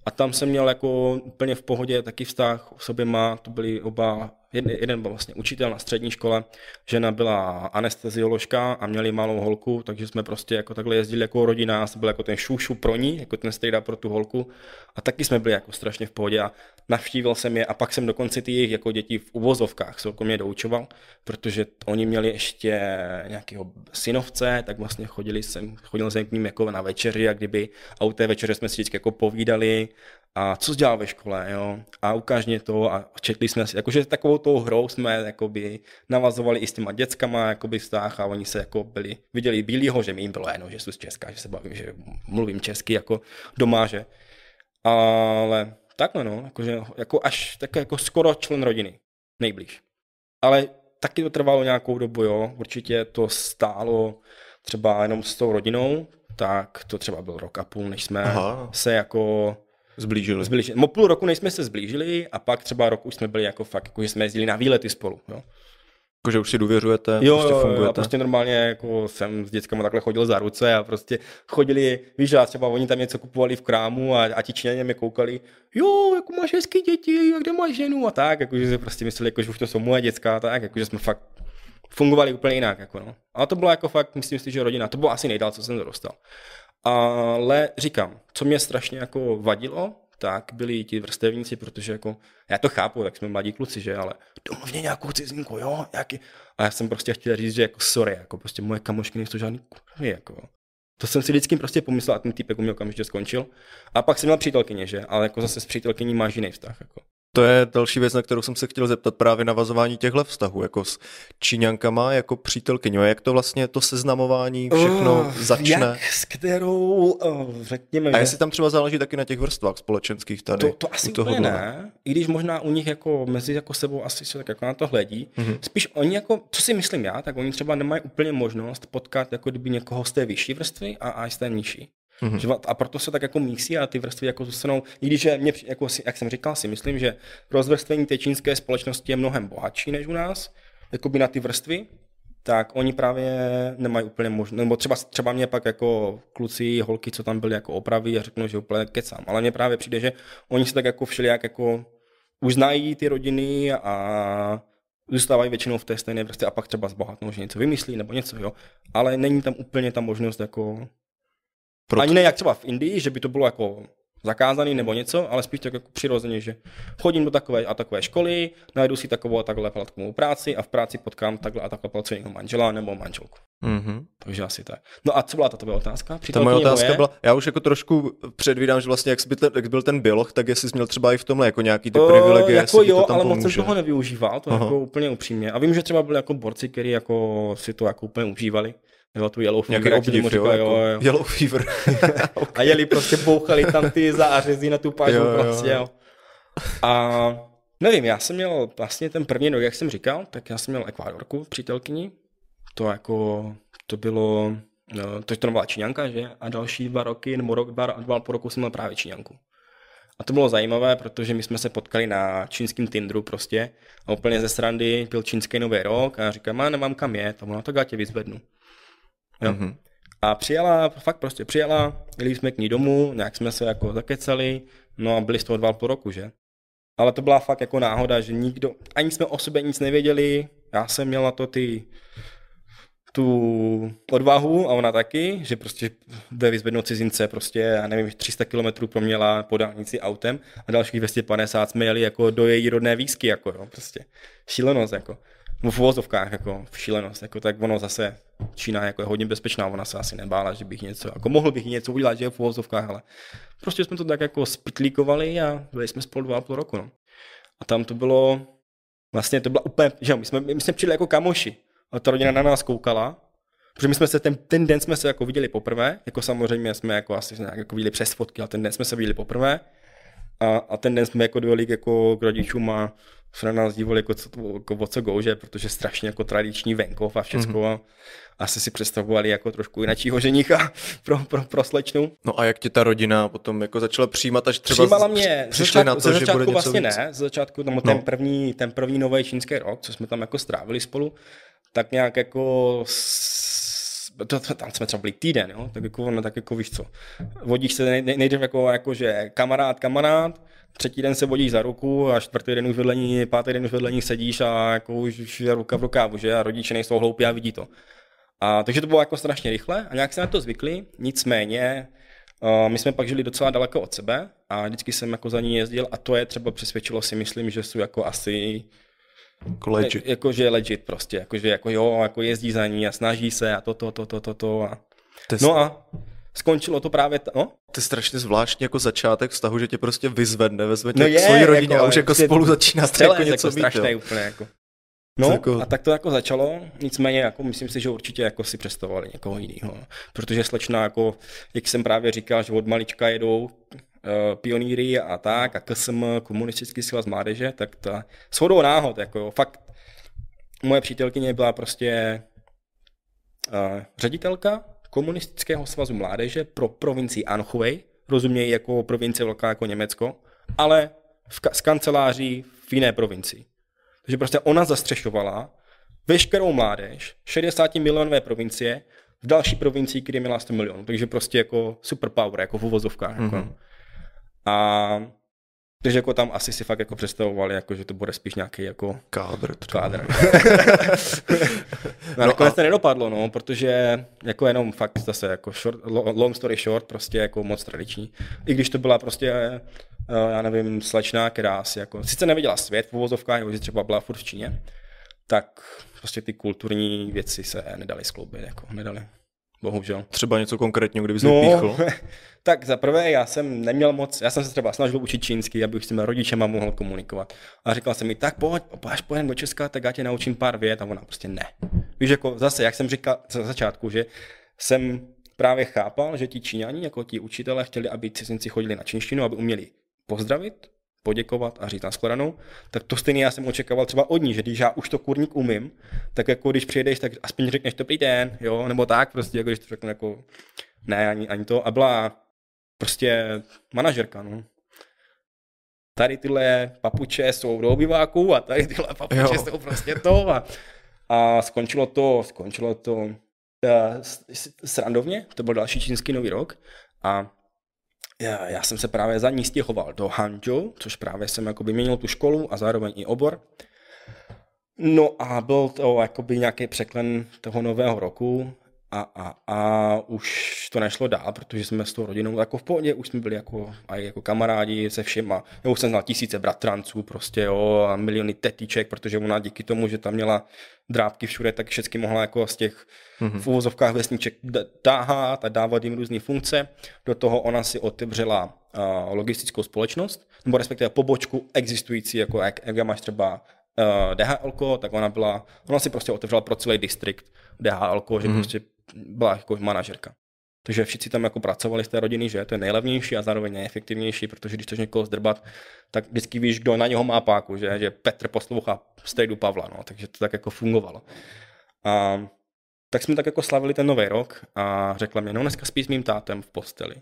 a tam jsem měl jako úplně v pohodě taky vztah s oběma, to byli oba jeden, jeden byl vlastně učitel na střední škole, žena byla anestezioložka a měli malou holku, takže jsme prostě jako takhle jezdili jako rodina, já jsem byl jako ten šušu pro ní, jako ten strejda pro tu holku a taky jsme byli jako strašně v pohodě a navštívil jsem je a pak jsem dokonce ty jejich jako děti v uvozovkách mě doučoval, protože oni měli ještě nějakého synovce, tak vlastně chodili jsem, chodil jsem k ním jako na večeři a kdyby a u té večeře jsme si vždycky jako povídali a co jsi dělal ve škole, jo, a ukáž mě to a četli jsme si, jakože takovou tou hrou jsme jakoby navazovali i s těma dětskama jakoby vztah a oni se jako byli, viděli bílýho, že mi jim bylo jedno, že jsou z Česka, že se bavím, že mluvím česky jako doma, že, ale takhle no, jakože, jako až tak jako skoro člen rodiny, nejblíž. Ale taky to trvalo nějakou dobu, jo, určitě to stálo třeba jenom s tou rodinou, tak to třeba byl rok a půl, než jsme Aha. se jako Zblížili. zblížili. Mo půl roku než jsme se zblížili a pak třeba rok už jsme byli jako fakt, jako že jsme jezdili na výlety spolu. Jo. Jako, že už si důvěřujete, jo, prostě fungujete. Jo, prostě normálně jako jsem s dětskami takhle chodil za ruce a prostě chodili, víš, a třeba oni tam něco kupovali v krámu a, a ti Číňané mě koukali, jo, jako máš hezký děti, a kde máš ženu a tak, jakože si prostě mysleli, jako, že už to jsou moje dětská a tak, jakože jsme fakt fungovali úplně jinak. Jako no. Ale to bylo jako fakt, myslím si, že rodina, to bylo asi nejdál, co jsem dostal. Ale říkám, co mě strašně jako vadilo, tak byli ti vrstevníci, protože jako, já to chápu, jak jsme mladí kluci, že, ale domluvně nějakou cizinku, jo, jaký. A já jsem prostě chtěl říct, že jako sorry, jako prostě moje kamošky nejsou žádný kurvy, jako. To jsem si vždycky prostě pomyslel a ten typek u mě okamžitě skončil. A pak jsem měl přítelkyně, že, ale jako zase s přítelkyní máš jiný vztah, jako. To je další věc, na kterou jsem se chtěl zeptat, právě navazování těchto vztahů, jako s Číňankama, jako přítelkyní. Jak to vlastně to seznamování všechno uh, začne? Jak, s kterou, uh, řekněme... A jestli tam třeba záleží taky na těch vrstvách společenských tady? To, to asi úplně ne, i když možná u nich jako mezi jako sebou asi se tak jako na to hledí. Mm-hmm. Spíš oni jako, co si myslím já, tak oni třeba nemají úplně možnost potkat jako kdyby někoho z té vyšší vrstvy a, a z té nižší. Mm-hmm. A proto se tak jako mísí a ty vrstvy jako zůstanou, i když je mě, jako, jak jsem říkal, si myslím, že rozvrstvení té čínské společnosti je mnohem bohatší než u nás, jako by na ty vrstvy, tak oni právě nemají úplně možnost, nebo třeba, třeba mě pak jako kluci, holky, co tam byli jako opraví a řeknou, že úplně kecám, ale mně právě přijde, že oni se tak jako všelijak jako už znají ty rodiny a zůstávají většinou v té stejné vrstvě a pak třeba zbohatnou, že něco vymyslí nebo něco, jo. Ale není tam úplně ta možnost jako proto... Ani ne jak třeba v Indii, že by to bylo jako zakázaný nebo něco, ale spíš tak jako přirozeně, že chodím do takové a takové školy, najdu si takovou a takhle platkovou práci a v práci potkám takhle a takhle placeného manžela nebo manželku. Mm-hmm. Takže asi tak. No a co byla ta tvoje otázka? Ta moje otázka moje? byla, já už jako trošku předvídám, že vlastně jak, byl, jak byl ten bioloh, tak jestli jsi měl třeba i v tomhle jako nějaký ty privilegie. Uh, jako jo, to ale moc jsem toho nevyužíval, to Aha. jako úplně upřímně. A vím, že třeba byli jako borci, kteří jako si to jako úplně užívali. Jo, tu Yellow Fever, Nějaký obdiv, jo, jako jo, jo. Yellow Fever. okay. A jeli prostě, bouchali tam ty zářezy na tu pažu jo, prostě, jo. A nevím, já jsem měl vlastně ten první rok, jak jsem říkal, tak já jsem měl Ekvádorku v přítelkyni. To jako, to bylo, no, to, to nebyla Číňanka, že? A další dva roky, nebo rok, dva, dva po roku jsem měl právě Číňanku. A to bylo zajímavé, protože my jsme se potkali na čínském Tinderu prostě a úplně ze srandy byl čínský nový rok a říkám, má nemám kam jet, a ona tak já tě vyzvednu. Jo. Mm-hmm. A přijela, fakt prostě přijela, jeli jsme k ní domů, nějak jsme se jako zakecali, no a byli z toho dva půl roku, že? Ale to byla fakt jako náhoda, že nikdo, ani jsme o sobě nic nevěděli, já jsem měl na to ty, tu odvahu a ona taky, že prostě jde vyzvednout cizince prostě, já nevím, 300 km proměla po dálnici autem a dalších 250 jsme jeli jako do její rodné výsky, jako jo, prostě šílenost, jako v uvozovkách jako v šílenost, jako tak ono zase Čína jako je hodně bezpečná, ona se asi nebála, že bych něco, jako mohl bych něco udělat, že je v uvozovkách, ale prostě jsme to tak jako spitlíkovali a byli jsme spolu dva a půl roku, no. A tam to bylo, vlastně to bylo úplně, že my jsme, my jsme přijeli jako kamoši a ta rodina na nás koukala, protože my jsme se ten, ten den jsme se jako viděli poprvé, jako samozřejmě jsme jako asi nějak jako viděli přes fotky, ale ten den jsme se viděli poprvé A, a ten den jsme jako dojeli jako k rodičům a se na nás dívali, jako, co, jako o co gouže, protože strašně jako tradiční venkov a všechno. Mm-hmm. A asi si představovali jako trošku jináčího ženicha pro, pro, pro slečnu. No a jak ti ta rodina potom jako začala přijímat, až třeba Přijímala mě, přišli na to, ze začátku že bude vlastně něco ne, ze začátku tam no. ten první, ten první nový čínský rok, co jsme tam jako strávili spolu, tak nějak jako to, to, tam jsme třeba byli týden, jo? tak jako, no, tak jako víš co, vodíš se nejdřív jako, jako, že kamarád, kamarád, třetí den se vodíš za ruku a čtvrtý den už vedle ní, pátý den už vedle ní sedíš a jako už, už je ruka v rukávu, že? A rodiče nejsou hloupí a vidí to. A, takže to bylo jako strašně rychle a nějak se na to zvykli, nicméně my jsme pak žili docela daleko od sebe a vždycky jsem jako za ní jezdil a to je třeba přesvědčilo si myslím, že jsou jako asi jako legit. Jako, že legit prostě, jako, že jako jo, jako jezdí za ní a snaží se a to, to, to, to, to, to a... No a skončilo to právě, t- no? To je strašně zvláštní jako začátek vztahu, že tě prostě vyzvedne, vezme tě no je, k svojí rodině jako, a už jako spolu začínáte jako něco jako strašné úplně jako. No jako... a tak to jako začalo, nicméně jako myslím si, že určitě jako si představovali někoho jiného, protože slečna jako, jak jsem právě říkal, že od malička jedou pionýry a tak a KSM, komunistický svaz mládeže, tak ta shodou náhod, jako fakt moje přítelkyně byla prostě uh, ředitelka komunistického svazu mládeže pro provincii Anhui, rozumějí jako provincie velká jako Německo, ale v ka- z kanceláří v jiné provincii. Takže prostě ona zastřešovala veškerou mládež 60 milionové provincie v další provincii, kde měla 100 milionů. Takže prostě jako superpower, jako v uvozovkách. Mm-hmm. Jako. A takže jako tam asi si fakt jako představovali, jako, že to bude spíš nějaký jako kádr. Kádr. no, no a... to nedopadlo, no, protože jako jenom fakt zase jako short, long story short, prostě jako moc tradiční. I když to byla prostě, eh, já nevím, slečná, která si jako, sice neviděla svět v uvozovkách, nebo třeba byla furt v Číně, tak prostě ty kulturní věci se nedali skloubit, jako nedali. Bohužel. Třeba něco konkrétního, kdyby no, vypíchl? tak za prvé já jsem neměl moc, já jsem se třeba snažil učit čínsky, abych s těmi rodičema mohl komunikovat. A říkal jsem mi, tak pojď, až pojedem do Česka, tak já tě naučím pár vět a ona prostě ne. Víš, jako zase, jak jsem říkal za začátku, že jsem právě chápal, že ti Číňani, jako ti učitelé, chtěli, aby cizinci chodili na čínštinu, aby uměli pozdravit, poděkovat a říct nashledanou, tak to stejně já jsem očekával třeba od ní, že když já už to kurník umím, tak jako když přijedeš, tak aspoň řekneš dobrý den, jo, nebo tak prostě, jako když to řeknu jako ne, ani, ani to. A byla prostě manažerka, no. Tady tyhle papuče jsou do obyváků a tady tyhle papuče jo. jsou prostě to. A, a skončilo to, skončilo to uh, srandovně, to byl další čínský nový rok a já, já jsem se právě za ní stěhoval do Hangzhou, což právě jsem jako měnil tu školu a zároveň i obor. No a byl to jakoby nějaký překlen toho nového roku a, a, a už to nešlo dál, protože jsme s tou rodinou jako v pohodě, už jsme byli jako, aj jako kamarádi se všema. Já už jsem znal tisíce bratranců prostě, jo, a miliony tetiček, protože ona díky tomu, že tam měla drápky všude, tak všechny mohla jako z těch mm-hmm. v úvozovkách vesniček táhat a dávat jim různé funkce. Do toho ona si otevřela uh, logistickou společnost, nebo respektive pobočku existující, jako jak, jak máš třeba uh, DHL, tak ona byla, ona si prostě otevřela pro celý distrikt DHL, že mm-hmm. prostě byla jako manažerka. Takže všichni tam jako pracovali z té rodiny, že to je nejlevnější a zároveň nejefektivnější, protože když chceš někoho zdrbat, tak vždycky víš, kdo na něho má páku, že, že Petr poslouchá stejdu Pavla, no, takže to tak jako fungovalo. A tak jsme tak jako slavili ten nový rok a řekla mi, no dneska spí s mým tátem v posteli,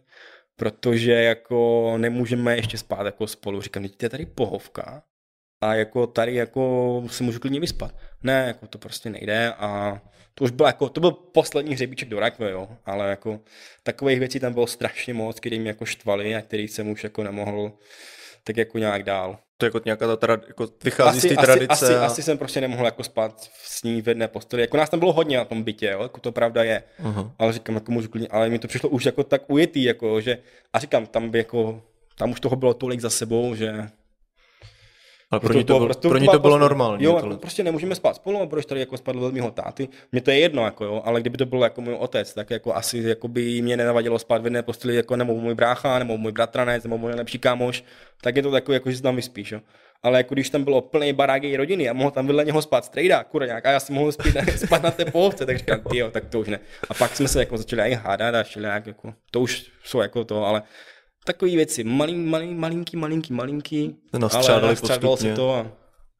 protože jako nemůžeme ještě spát jako spolu. Říkám, to je tady pohovka a jako tady jako si můžu klidně vyspat. Ne, jako to prostě nejde a to už byl jako, to byl poslední hřebíček do rakve, jo, ale jako takových věcí tam bylo strašně moc, který mě jako štvali a který jsem už jako nemohl tak jako nějak dál. To jako nějaká ta trad, jako vychází asi, z té tradice. Asi, a... asi, jsem prostě nemohl jako spát s ní v jedné posteli. Jako nás tam bylo hodně na tom bytě, jo, jako to pravda je. Uh-huh. Ale říkám, jako můžu klidně, ale mi to přišlo už jako tak ujetý, jako, že, a říkám, tam by jako, tam už toho bylo tolik za sebou, že ale pro, ní to, bylo, prostě, pro ní to bylo prostě, normální. Jo, jako prostě nemůžeme spát spolu, a budeš tady jako spát vedle mého táty. Mně to je jedno, jako jo, ale kdyby to byl jako můj otec, tak jako asi jako by mě nenavadilo spát v jedné posteli jako nebo můj brácha, nebo můj bratranec, nebo můj nejlepší kámoš, tak je to takový, jako, že se tam vyspíš. Jo. Ale jako když tam bylo plný barák její rodiny a mohl tam vedle něho spát strejda, kurňák, a já si mohl spít, spát na té pohovce, tak říkám, jo, tak to už ne. A pak jsme se jako začali i hádat a šli, jako, to už jsou jako to, ale takové věci, malý, malý, malinký, malinký, malinký, Nastřádali ale nastřádalo se to a,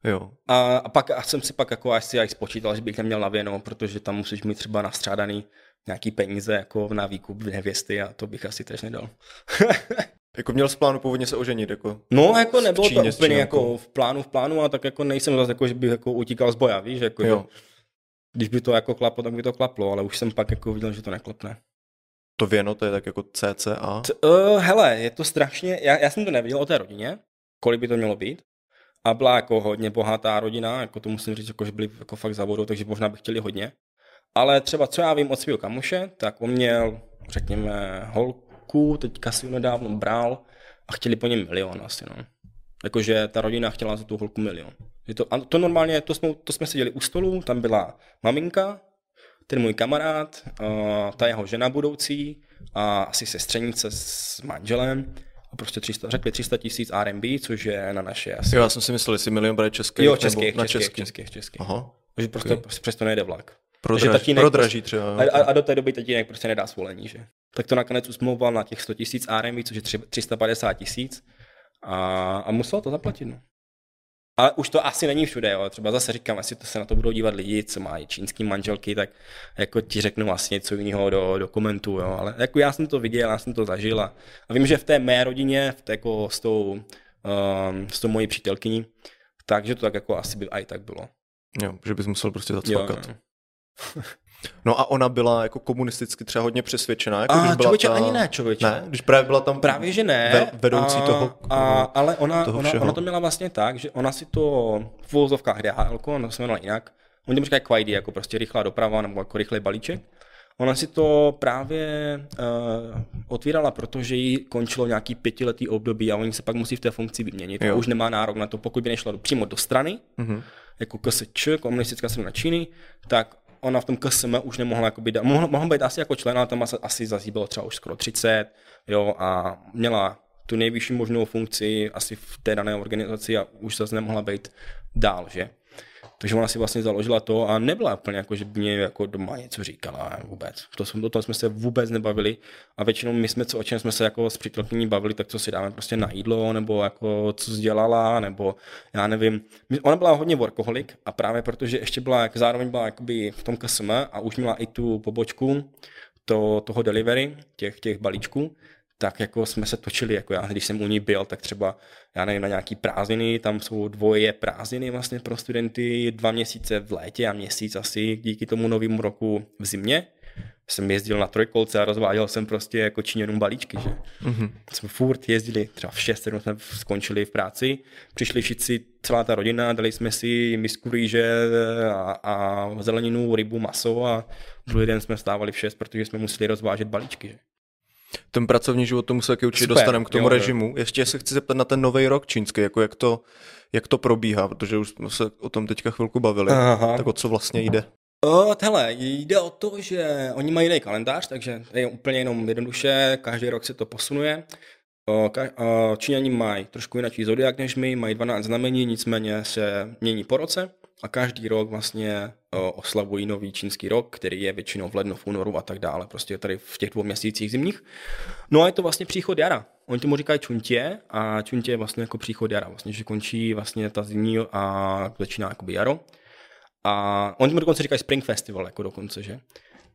Jo. a, a, pak a jsem si pak jako až si až spočítal, že bych neměl na věno, protože tam musíš mít třeba nastřádaný nějaký peníze jako na výkup nevěsty a to bych asi tež nedal. Jako měl z plánu původně se oženit, jako. No, jako nebylo Číně to úplně jako v plánu, v plánu, a tak jako nejsem zase jako, že bych jako utíkal z boja, víš, jako, že, Jo. když by to jako klaplo, tak by to klaplo, ale už jsem pak jako viděl, že to neklapne. To věno, to je tak jako CCA. T- uh, hele, je to strašně, já, já jsem to nevěděl o té rodině, kolik by to mělo být. A byla jako hodně bohatá rodina, jako to musím říct, jako, že byli jako fakt za vodou, takže možná by chtěli hodně. Ale třeba co já vím od svého kamoše, tak on měl, řekněme, holku, teďka si nedávno bral a chtěli po něm milion asi, no. Jakože ta rodina chtěla za tu holku milion. Je to, a to normálně, to jsme, to jsme seděli u stolu, tam byla maminka, ten můj kamarád, ta jeho žena budoucí a asi sestřenice s manželem a prostě 300, řekli 300 tisíc RMB, což je na naše asi. Jo, já jsem si myslel, jestli milion bude český. jo nebo českých, na českých, český. českých, českých. Aha. Takže prostě ok. okay. přesto nejde vlak. Prodraž, tatínek prodraží třeba. jo. A, a, do té doby tatínek prostě nedá svolení, že? Tak to nakonec usmlouval na těch 100 tisíc RMB, což je tři- 350 tisíc a, a musel to zaplatit, no. Ale už to asi není všude, jo. Třeba zase říkám, jestli to se na to budou dívat lidi, co mají čínský manželky, tak jako ti řeknu vlastně něco jiného do, do komentů, jo. Ale jako já jsem to viděl, já jsem to zažil a, a vím, že v té mé rodině, v té jako s tou, um, s tou mojí přítelkyní, takže to tak jako asi by i tak bylo. Jo, že bys musel prostě Jo, zacvakat. jo. No a ona byla jako komunisticky třeba hodně přesvědčená. Jako A když byla člověče, ta... ani ne, člověče. Ne, když právě byla tam Právě, že ne. Ve- vedoucí a, toho- A, ale ona, toho ona, všeho. ona, to měla vlastně tak, že ona si to v vozovkách DHL, ona se jmenovala jinak, oni tomu říkají Quaidy, jako prostě rychlá doprava nebo jako rychlý balíček. Ona si to právě uh, otvírala, protože jí končilo nějaký pětiletý období a oni se pak musí v té funkci vyměnit. Jo. A už nemá nárok na to, pokud by nešla přímo do strany, Mhm. jako KSČ, komunistická strana Číny, tak ona v tom KSM už nemohla jako být, mohla, mohla být asi jako člen, ale tam asi, bylo třeba už skoro 30, jo, a měla tu nejvyšší možnou funkci asi v té dané organizaci a už zase nemohla být dál, že? Takže ona si vlastně založila to a nebyla úplně jako, že by mě jako doma něco říkala vůbec. To jsme, o tom jsme se vůbec nebavili a většinou my jsme, co, o čem jsme se jako s přítelkyní bavili, tak co si dáme prostě na jídlo, nebo jako co dělala, nebo já nevím. Ona byla hodně workoholik a právě protože ještě byla, jak zároveň byla jakoby v tom KSM a už měla i tu pobočku to, toho delivery, těch, těch balíčků, tak jako jsme se točili, jako já, když jsem u ní byl, tak třeba, já nevím, na nějaký prázdniny, tam jsou dvoje prázdniny vlastně pro studenty, dva měsíce v létě a měsíc asi díky tomu novému roku v zimě. Jsem jezdil na trojkolce a rozváděl jsem prostě jako Číňanům balíčky, že. Mhm. Jsme furt jezdili, třeba v 6 7 jsme skončili v práci, přišli všichni, celá ta rodina, dali jsme si misku rýže a, a zeleninu, rybu, maso a druhý den jsme vstávali v 6, protože jsme museli rozvážet balíčky. Že? Ten pracovní život tomu se taky určitě dostaneme k tomu jo, jo. režimu. Ještě se chci zeptat na ten nový rok čínský, jako jak to, jak to probíhá, protože už jsme se o tom teďka chvilku bavili. Aha. Tak o co vlastně jde? O, hele, jde o to, že oni mají jiný kalendář, takže je úplně jenom jednoduše, každý rok se to posunuje. O, ka, o, Číňani mají trošku jiný zodiak než my, mají 12 znamení, nicméně se mění po roce a každý rok vlastně o, oslavují nový čínský rok, který je většinou v lednu, v únoru a tak dále, prostě tady v těch dvou měsících zimních. No a je to vlastně příchod jara. Oni tomu říkají čuntě a čuntě je vlastně jako příchod jara, vlastně, že končí vlastně ta zimní a začíná jakoby jaro. A oni tomu dokonce říkají Spring Festival, jako dokonce, že?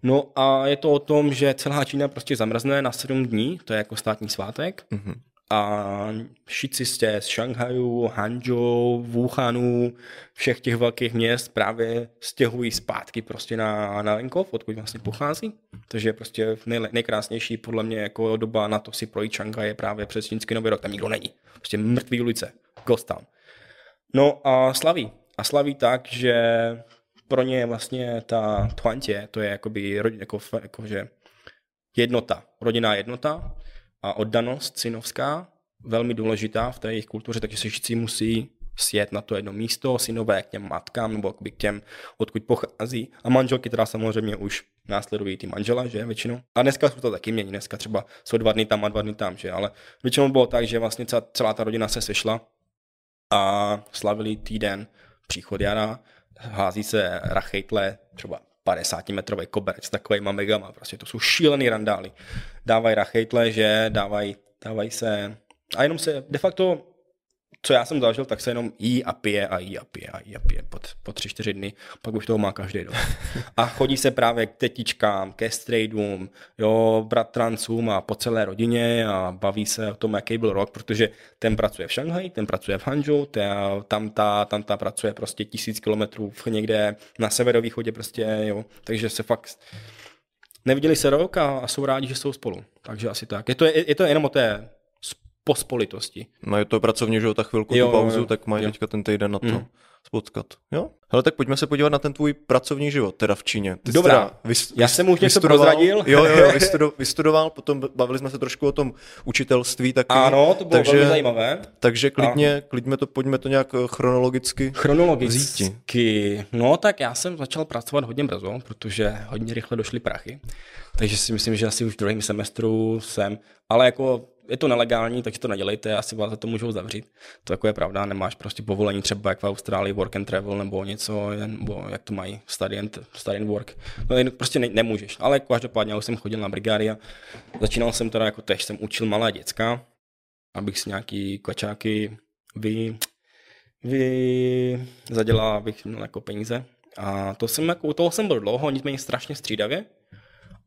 No a je to o tom, že celá Čína prostě zamrzne na 7 dní, to je jako státní svátek. Mhm. A všichni jste z Šanghaju, Hangzhou, Wuhanu, všech těch velkých měst právě stěhují zpátky prostě na, na venkov, odkud vlastně pochází. Takže je prostě nejle, nejkrásnější podle mě jako doba na to si projít Šanghaj je právě přes čínský nový rok, tam nikdo není. Prostě mrtvý ulice, ghost town. No a slaví. A slaví tak, že pro ně je vlastně ta tuantě, to je jakoby jako, jako že jednota, rodinná jednota a oddanost synovská, velmi důležitá v té jejich kultuře, takže se všichni musí sjet na to jedno místo, synové k těm matkám nebo k těm, odkud pochází. A manželky teda samozřejmě už následují ty manžela, že většinou. A dneska jsou to taky mění, dneska třeba jsou dva dny tam a dva dny tam, že, ale většinou bylo tak, že vlastně celá, celá ta rodina se sešla a slavili týden příchod jara, hází se rachejtle, třeba 50 metrový koberec s takovýma megama, prostě to jsou šílený randály. Dávají rachejtle, že dávají dávají se, a jenom se de facto co já jsem zažil, tak se jenom jí a pije a jí a pije a jí a pije po, po tři, čtyři dny, pak už toho má každý den. A chodí se právě k tetičkám, ke strejdům, jo, bratrancům a po celé rodině a baví se o tom, jaký byl rok, protože ten pracuje v Šanghaji, ten pracuje v Hangzhou, tam ta, tam ta pracuje prostě tisíc kilometrů někde na severovýchodě prostě, jo, takže se fakt neviděli se rok a, a jsou rádi, že jsou spolu. Takže asi tak. Je to, je, je to jenom o té pospolitosti. Mají to pracovně, že jo, tak chvilku jo, tu pauzu, jo, tak mají jo. teďka ten týden na to mm. spotkat. Jo? Hele, tak pojďme se podívat na ten tvůj pracovní život, teda v Číně. Ty Dobrá, teda vys, já jsem už něco prozradil. Jo, jo, jo, vystudo, vystudoval, potom bavili jsme se trošku o tom učitelství taky. Ano, to bylo takže, velmi zajímavé. Takže klidně, a... klidně to, pojďme to nějak eh, chronologicky Chronologicky, no tak já jsem začal pracovat hodně brzo, protože hodně rychle došly prachy. Takže si myslím, že asi už v druhém semestru jsem, ale jako je to nelegální, takže to nedělejte, asi vás za to můžou zavřít. To jako je pravda, nemáš prostě povolení třeba jak v Austrálii work and travel nebo něco, nebo jak to mají study and, study and work. No, prostě ne, nemůžeš. Ale každopádně už jsem chodil na brigády a začínal jsem teda jako tež, jsem učil malé děcka, abych si nějaký kočáky vy, vy zadělal, abych měl jako peníze. A to jsem jako, u toho jsem byl dlouho, nicméně strašně střídavě.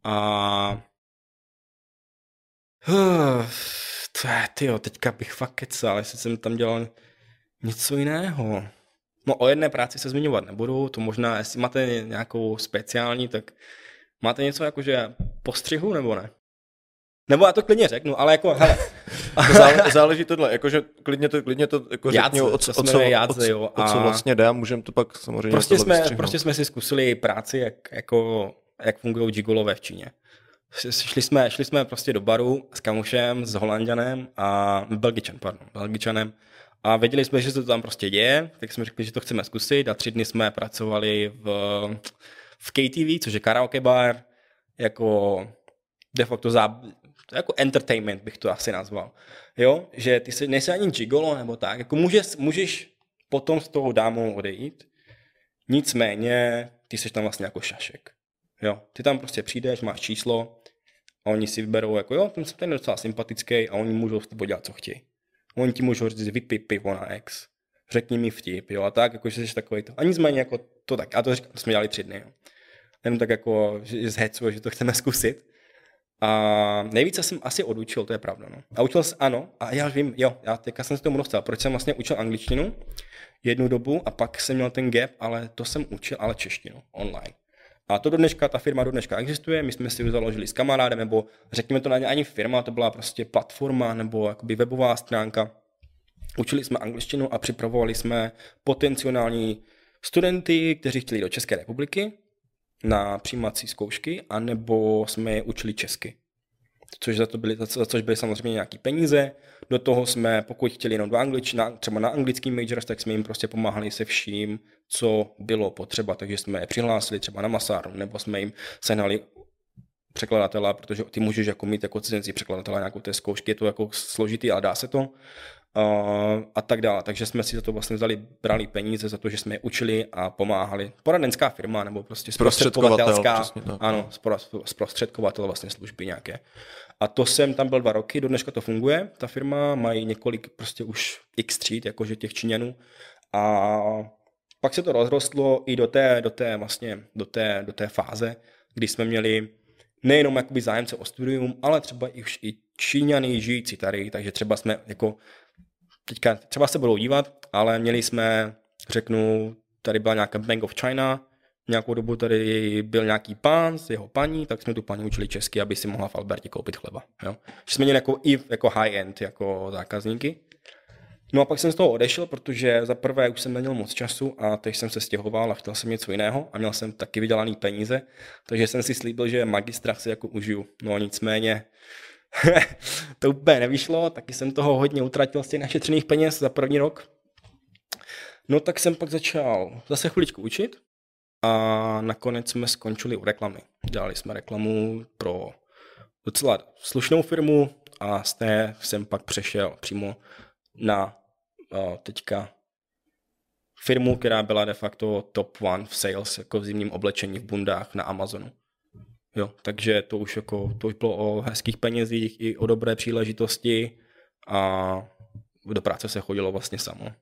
A to je, tyjo, teďka bych fakt kecal, jestli jsem tam dělal něco jiného. No o jedné práci se zmiňovat nebudu, to možná, jestli máte nějakou speciální, tak máte něco jako, že postřihu nebo ne? Nebo já to klidně řeknu, ale jako, hele. Zále, záleží tohle, jakože klidně to, klidně to jako řekni, o, co, o, co, jádze, jo, a... o co vlastně jde a můžeme to pak samozřejmě prostě jsme, prostě jsme si zkusili práci, jak, jako, jak fungují gigolové v Číně šli jsme, šli jsme prostě do baru s kamušem, s Holandianem a Belgičan, pardon, Belgičanem a věděli jsme, že se to tam prostě děje, tak jsme řekli, že to chceme zkusit a tři dny jsme pracovali v, v KTV, což je karaoke bar, jako de facto za, jako entertainment bych to asi nazval. Jo, že ty se, nejsi ani gigolo nebo tak, jako můžeš, můžeš potom s tou dámou odejít, nicméně ty jsi tam vlastně jako šašek. Jo, ty tam prostě přijdeš, máš číslo a oni si vyberou, jako jo, ten, ten je docela sympatický a oni můžou s tebou dělat, co chtějí. Oni ti můžou říct, vypij pivo na ex, řekni mi vtip, jo, a tak, jako, že jsi takový to. A nicméně, jako to tak, a to, to jsme dělali tři dny, jo. Jenom tak jako, že z hecu, že to chceme zkusit. A nejvíce jsem asi odučil, to je pravda. No. A učil jsem, ano, a já vím, jo, já teďka jsem se tomu dostal, proč jsem vlastně učil angličtinu jednu dobu a pak jsem měl ten gap, ale to jsem učil, ale češtinu online. A to do dneška, ta firma do dneška existuje, my jsme si ji založili s kamarádem, nebo řekněme to ani firma, to byla prostě platforma nebo jakoby webová stránka. Učili jsme angličtinu a připravovali jsme potenciální studenty, kteří chtěli do České republiky na přijímací zkoušky, anebo jsme je učili česky což za, to byly, za což byly samozřejmě nějaké peníze. Do toho jsme, pokud chtěli jenom do angličtina, třeba na anglický majors, tak jsme jim prostě pomáhali se vším, co bylo potřeba. Takže jsme je přihlásili třeba na Masáru, nebo jsme jim sehnali překladatela, protože ty můžeš jako mít jako cizinci překladatela nějakou té zkoušky, je to jako složitý, ale dá se to. Uh, a tak dále. Takže jsme si za to vlastně vzali, brali peníze za to, že jsme je učili a pomáhali. Poradenská firma nebo prostě zprostředkovatelská, ano, zprostředkovatel vlastně služby nějaké. A to jsem tam byl dva roky, do dneška to funguje. Ta firma mají několik prostě už x tříd, jakože těch Číňanů. A pak se to rozrostlo i do té, do té, vlastně, do té, do té fáze, kdy jsme měli nejenom jakoby zájemce o studium, ale třeba i už i Číňany žijící tady, takže třeba jsme jako teďka třeba se budou dívat, ale měli jsme, řeknu, tady byla nějaká Bank of China, nějakou dobu tady byl nějaký pán s jeho paní, tak jsme tu paní učili česky, aby si mohla v Alberti koupit chleba. Jo? Že jsme měli jako, i jako high-end jako zákazníky. No a pak jsem z toho odešel, protože za prvé už jsem neměl moc času a teď jsem se stěhoval a chtěl jsem něco jiného a měl jsem taky vydělaný peníze, takže jsem si slíbil, že magistra si jako užiju. No nicméně to úplně nevyšlo, taky jsem toho hodně utratil z těch našetřených peněz za první rok. No tak jsem pak začal zase chviličku učit a nakonec jsme skončili u reklamy. Dělali jsme reklamu pro docela slušnou firmu a z té jsem pak přešel přímo na uh, teďka firmu, která byla de facto top one v sales, jako v zimním oblečení v bundách na Amazonu. Jo, takže to už, jako, to už bylo o hezkých penězích i o dobré příležitosti a do práce se chodilo vlastně samo.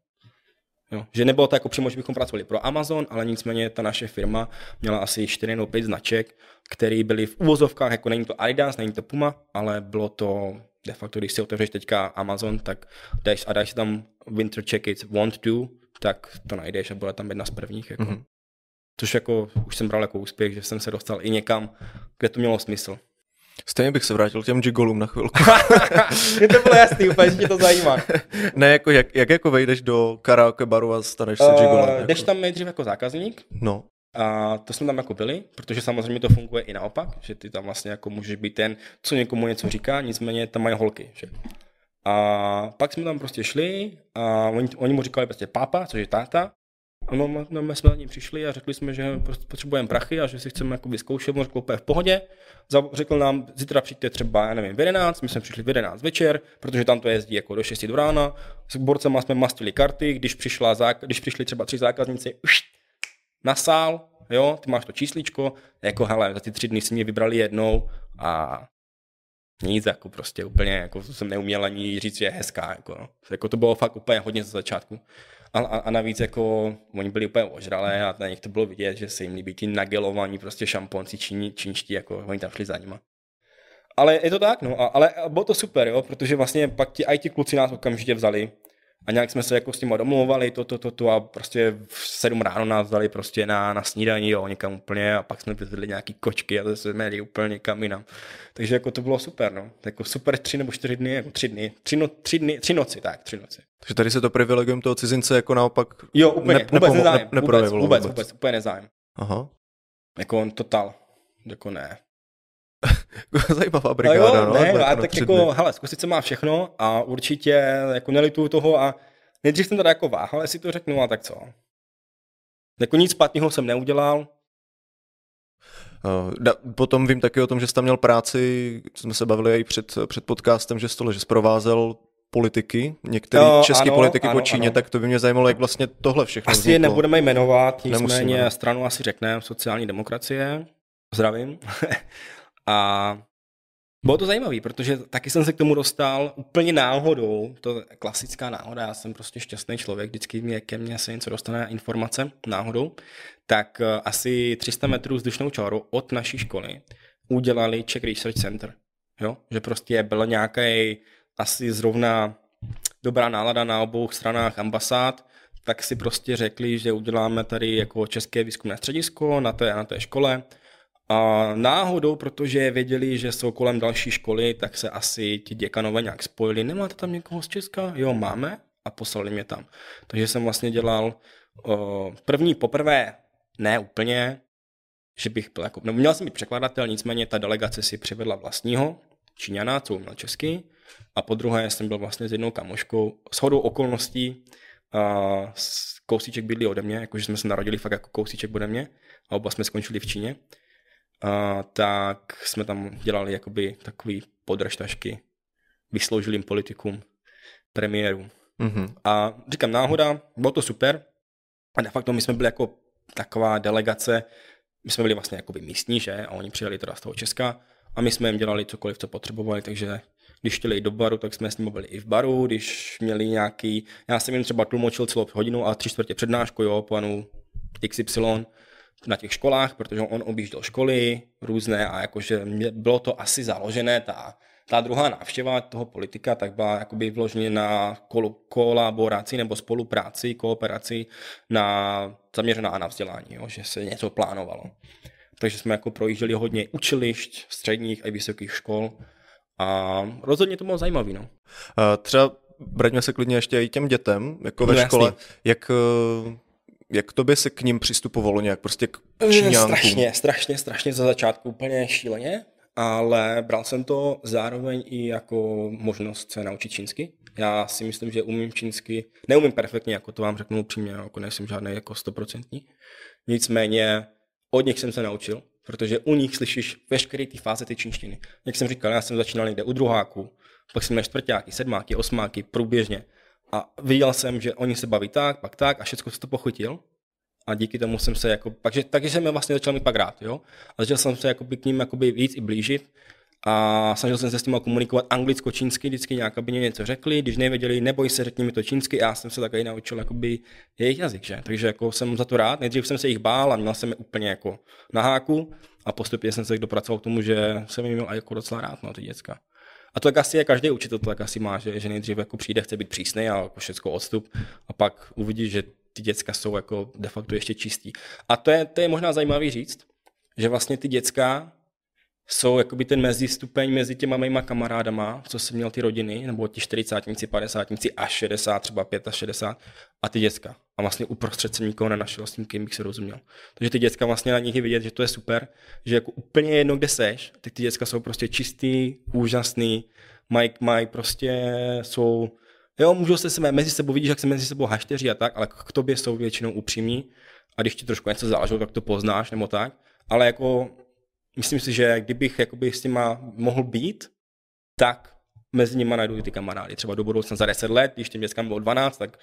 Jo. Že nebylo to jako přímo, že bychom pracovali pro Amazon, ale nicméně ta naše firma měla asi 4 nebo 5 značek, které byly v uvozovkách, jako není to Adidas, není to Puma, ale bylo to de facto, když si otevřeš teďka Amazon, tak jdeš a dáš tam Winter Jackets Want To, tak to najdeš a byla tam jedna z prvních. Jako. Mm-hmm. Což jako už jsem bral jako úspěch, že jsem se dostal i někam, kde to mělo smysl. Stejně bych se vrátil k těm gigolům na chvilku. Mně to bylo jasný, úplně, že tě to zajímá. ne, jako jak, jak jako vejdeš do karaoke baru a staneš se uh, gigolem? Jako? Jdeš tam nejdřív jako zákazník. No. A to jsme tam jako byli, protože samozřejmě to funguje i naopak, že ty tam vlastně jako můžeš být ten, co někomu něco říká, nicméně tam mají holky. Že? A pak jsme tam prostě šli a oni, oni mu říkali prostě pápa, což je táta. A no, no, my jsme za ním přišli a řekli jsme, že prostě potřebujeme prachy a že si chceme jako vyzkoušet, on řekl v pohodě. Řekl nám, zítra přijďte třeba, já nevím, v 11, my jsme přišli v 11 večer, protože tam to jezdí jako do 6 do rána. S borcema jsme mastili karty, když, přišla, když přišli třeba tři zákazníci, na sál, jo, ty máš to čísličko, jako hele, za ty tři dny si mě vybrali jednou a nic, jako prostě úplně, jako jsem neuměl ani říct, že je hezká, jako, no. jako to bylo fakt úplně hodně za začátku. A, a, a navíc jako oni byli úplně ožralé a na nich to bylo vidět, že se jim líbí ti nagelovaní prostě šamponci číni, čínští, jako oni tam šli za nima. Ale je to tak, no, a, ale bylo to super, jo, protože vlastně pak ti i ti kluci nás okamžitě vzali a nějak jsme se jako s tím domluvali, to, to, to, to a prostě v sedm ráno nás vzali prostě na, na snídaní, jo, někam úplně a pak jsme vyzvedli nějaký kočky a zase jsme jeli úplně někam jinam. Takže jako to bylo super, no. Jako super tři nebo čtyři dny, jako tři dny, tři, no, tři dny, tři noci, tak, tři noci. Takže tady se to privilegium toho cizince jako naopak Jo, úplně, ne, vůbec nezájem, ne, vůbec, vůbec, vůbec, vůbec, úplně nezájem. Aha. Jako on total, jako ne. Zajímavá brigáda, no. Jo, ne, no, a tak jako, hele, zkusit má všechno a určitě jako nelituju toho a nejdřív jsem teda jako váhal, jestli to řeknu, a tak co. Jako nic špatného jsem neudělal. Uh, potom vím taky o tom, že jsi tam měl práci, jsme se bavili i před, před podcastem, že stole, že zprovázel politiky, některé české politiky ano, po Číně, ano. tak to by mě zajímalo, jak vlastně tohle všechno Asi vzniklo. nebudeme jmenovat, nicméně Nemusíme. stranu asi řekneme sociální demokracie. Zdravím. A bylo to zajímavé, protože taky jsem se k tomu dostal úplně náhodou, to je klasická náhoda, já jsem prostě šťastný člověk, vždycky mě, ke mně se něco dostane informace náhodou, tak eh, asi 300 metrů vzdušnou čáru od naší školy udělali Czech Research Center, jo? že prostě byl nějaký asi zrovna dobrá nálada na obou stranách ambasád, tak si prostě řekli, že uděláme tady jako české výzkumné středisko na té, na té škole, a náhodou, protože věděli, že jsou kolem další školy, tak se asi ti děkanové nějak spojili. Nemáte tam někoho z Česka? Jo, máme. A poslali mě tam. Takže jsem vlastně dělal uh, první poprvé, ne úplně, že bych byl jako, no měl jsem být překladatel, nicméně ta delegace si přivedla vlastního Číňana, co uměl česky, a po druhé jsem byl vlastně s jednou kamoškou, s hodou okolností, uh, kousíček bydlí ode mě, jakože jsme se narodili fakt jako kousíček ode mě a oba jsme skončili v Číně a, tak jsme tam dělali jakoby takový podržtašky vysloužilým politikům, premiéru. Mm-hmm. A říkám náhoda, bylo to super. A de facto my jsme byli jako taková delegace, my jsme byli vlastně jakoby místní, že? A oni přijeli teda z toho Česka a my jsme jim dělali cokoliv, co potřebovali, takže když chtěli do baru, tak jsme s nimi byli i v baru, když měli nějaký, já jsem jim třeba tlumočil celou hodinu a tři čtvrtě přednášku, jo, panu XY, na těch školách, protože on objížděl školy různé a jakože bylo to asi založené, ta, ta druhá návštěva toho politika tak byla jakoby vloženě na kol, kolaboraci nebo spolupráci, kooperaci na, zaměřená na vzdělání, jo, že se něco plánovalo. Takže jsme jako projížděli hodně učilišť, středních a vysokých škol a rozhodně to bylo zajímavé. No. Třeba vraťme se klidně ještě i těm dětem, jako ve no, škole. Jasný. Jak jak to by se k ním přistupovalo nějak prostě k eh, Číňánkům? Strašně, strašně, strašně za začátku úplně šíleně, ale bral jsem to zároveň i jako možnost se naučit čínsky. Já si myslím, že umím čínsky, neumím perfektně, jako to vám řeknu upřímně, jako nejsem žádný jako stoprocentní. Nicméně od nich jsem se naučil, protože u nich slyšíš veškeré ty fáze ty čínštiny. Jak jsem říkal, já jsem začínal někde u druháku, pak jsem měl čtvrtáky, sedmáky, osmáky, průběžně. A viděl jsem, že oni se baví tak, pak tak a všechno si to pochytil. a díky tomu jsem se jako, takže, takže jsem je vlastně začal mít pak rád, jo. A začal jsem se jakoby k ním jakoby víc i blížit a snažil jsem se s nimi komunikovat anglicko-čínsky, vždycky nějak, aby mě něco řekli, když nevěděli, neboj se, řekni mi to čínsky, já jsem se taky naučil jakoby jejich jazyk, že? Takže jako jsem za to rád, nejdřív jsem se jich bál a měl jsem je úplně jako na háku a postupně jsem se dopracoval k tomu, že jsem jim měl jako docela rád, no, ty děcka. A to tak asi je každý učitel, to tak asi má, že, že nejdřív jako přijde, chce být přísný a jako všechno odstup a pak uvidí, že ty děcka jsou jako de facto ještě čistí. A to je, to je možná zajímavý říct, že vlastně ty děcka jsou jakoby ten mezistupeň mezi těma mýma kamarádama, co jsem měl ty rodiny, nebo ti 40, 50 až 60, třeba 65 a ty děcka. A vlastně uprostřed jsem nikoho nenašel, s tím kým bych se rozuměl. Takže ty děcka vlastně na nich je vidět, že to je super, že jako úplně jedno, kde seš, tak ty děcka jsou prostě čistý, úžasný, mají, maj prostě jsou, jo, můžou se sebe, mezi sebou, vidíš, jak se mezi sebou hašteří a tak, ale k tobě jsou většinou upřímní a když ti trošku něco záleží, tak to poznáš nebo tak, ale jako myslím si, že kdybych jakoby s nima mohl být, tak mezi nimi najdu ty kamarády. Třeba do budoucna za 10 let, když těm dětskám bylo 12, tak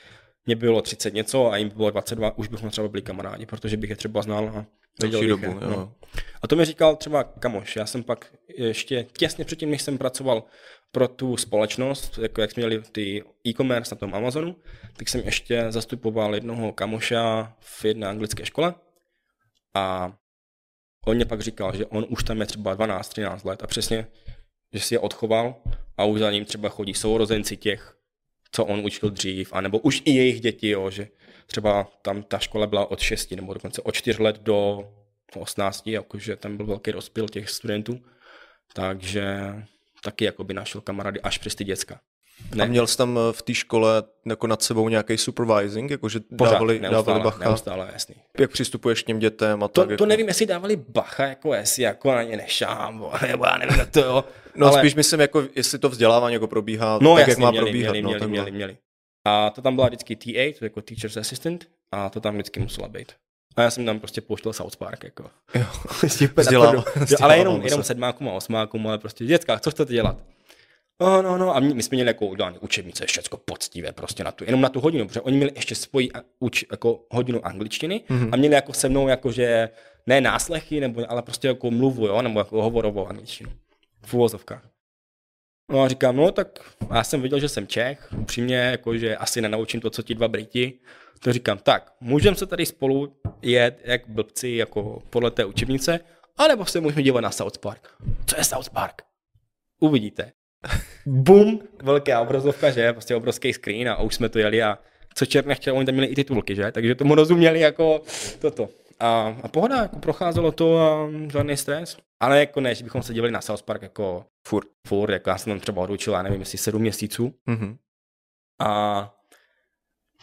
mě bylo 30 něco a jim bylo 22, už bychom třeba byli kamarádi, protože bych je třeba znal a věděl dobu, je, no. A to mi říkal třeba kamoš, já jsem pak ještě těsně předtím, než jsem pracoval pro tu společnost, jako jak jsme měli ty e-commerce na tom Amazonu, tak jsem ještě zastupoval jednoho kamoša v jedné anglické škole a On mě pak říkal, že on už tam je třeba 12-13 let a přesně, že si je odchoval a už za ním třeba chodí sourozenci těch, co on učil dřív, anebo už i jejich děti, jo, že třeba tam ta škola byla od 6 nebo dokonce od 4 let do 18, jakože tam byl velký rozpil těch studentů, takže taky jako by našel kamarády až přes ty děcka. Ne. A měl jsi tam eh, v té škole jako nad sebou nějaký supervising, jakože Pořád, dávali, neustále, dávali bacha? Neustále, jasný. Jak přistupuješ k těm dětem a to, tak? To jako... nevím, jestli dávali bacha, jako jestli jako na ně nešám, nebo já nevím, to jo. No ale... spíš myslím, jako, jestli to vzdělávání jako probíhá no, tak, jasný, jak má měli, probíhat. Měli, no, měli, měli, měli. A to tam byla vždycky TA, to jako Teacher's Assistant, a to tam vždycky musela být. A já jsem tam prostě pouštěl South Park, jako. Jo, vzdělával, ale jenom, jenom sedmákům a osmákům, ale prostě děcka, co chcete dělat? No, no, no. A my, my jsme měli jako udělané učebnice, všechno poctivé prostě na tu, jenom na tu hodinu, protože oni měli ještě svoji uč, jako hodinu angličtiny mm-hmm. a měli jako se mnou jako, že ne náslechy, nebo, ale prostě jako mluvu, jo, nebo jako hovorovou angličtinu. V. No a říkám, no tak já jsem viděl, že jsem Čech, upřímně, jako, že asi nenaučím to, co ti dva Briti. To říkám, tak, můžeme se tady spolu jet jak blbci, jako podle té učebnice, anebo se můžeme dívat na South Park. Co je South Park? Uvidíte. Bum, velká obrazovka, že? Prostě obrovský screen a už jsme to jeli a co čert nechtěl, oni tam měli i titulky, že? Takže tomu rozuměli jako toto. A, a pohoda, jako procházelo to a žádný stres. Ale jako ne, že bychom se dívali na South Park jako furt, furt jako já jsem tam třeba odručil, já nevím, jestli sedm měsíců. Mm-hmm. A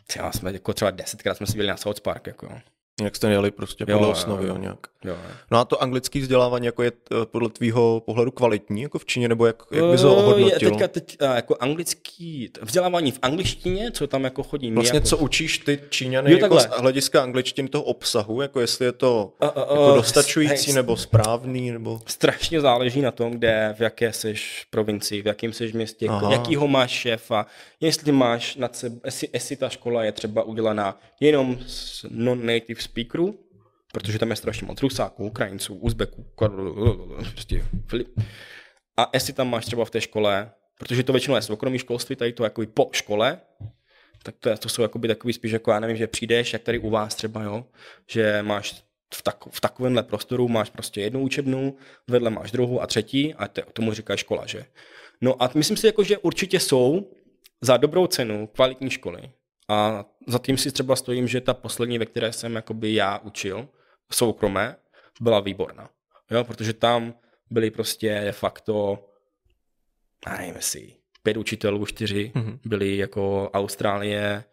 třeba jsme jako třeba desetkrát jsme se dívali na South Park, jako jak jste jeli prostě podle jo, osnovy, jo, jo. nějak. Jo, No a to anglické vzdělávání jako je eh, podle tvýho pohledu kvalitní jako v Číně, nebo jak, jak bys ho ohodnotil? Teďka teď, eh, jako anglický, vzdělávání v angličtině, co tam jako chodí? Vlastně jako... co učíš ty Číňany jo, jako z hlediska angličtiny toho obsahu, jako jestli je to uh, uh, jako dostačující hej, nebo správný, nebo... Strašně záleží na tom, kde, v jaké jsi provincii, v jakém jsi městě, Aha. jakýho máš šéfa, jestli máš nad sebe, jestli, jestli ta škola je třeba udělaná jenom z non-native speakerů, protože tam je strašně moc Rusáků, Ukrajinců, Uzbeků, prostě Filip. A jestli tam máš třeba v té škole, protože to většinou je soukromý školství, tady to jako po škole, tak to, to jsou jakoby takový spíš jako já nevím, že přijdeš, jak tady u vás třeba, jo, že máš v, tak, v takovémhle prostoru máš prostě jednu učebnu, vedle máš druhou a třetí a te, tomu říká škola, že? No a myslím si, jako, že určitě jsou za dobrou cenu kvalitní školy, a za tím si třeba stojím, že ta poslední, ve které jsem jakoby já učil, soukromé, byla výborná. Jo, protože tam byly prostě de facto, já nevím jestli, pět učitelů, čtyři, mm-hmm. byli jako Austrálie,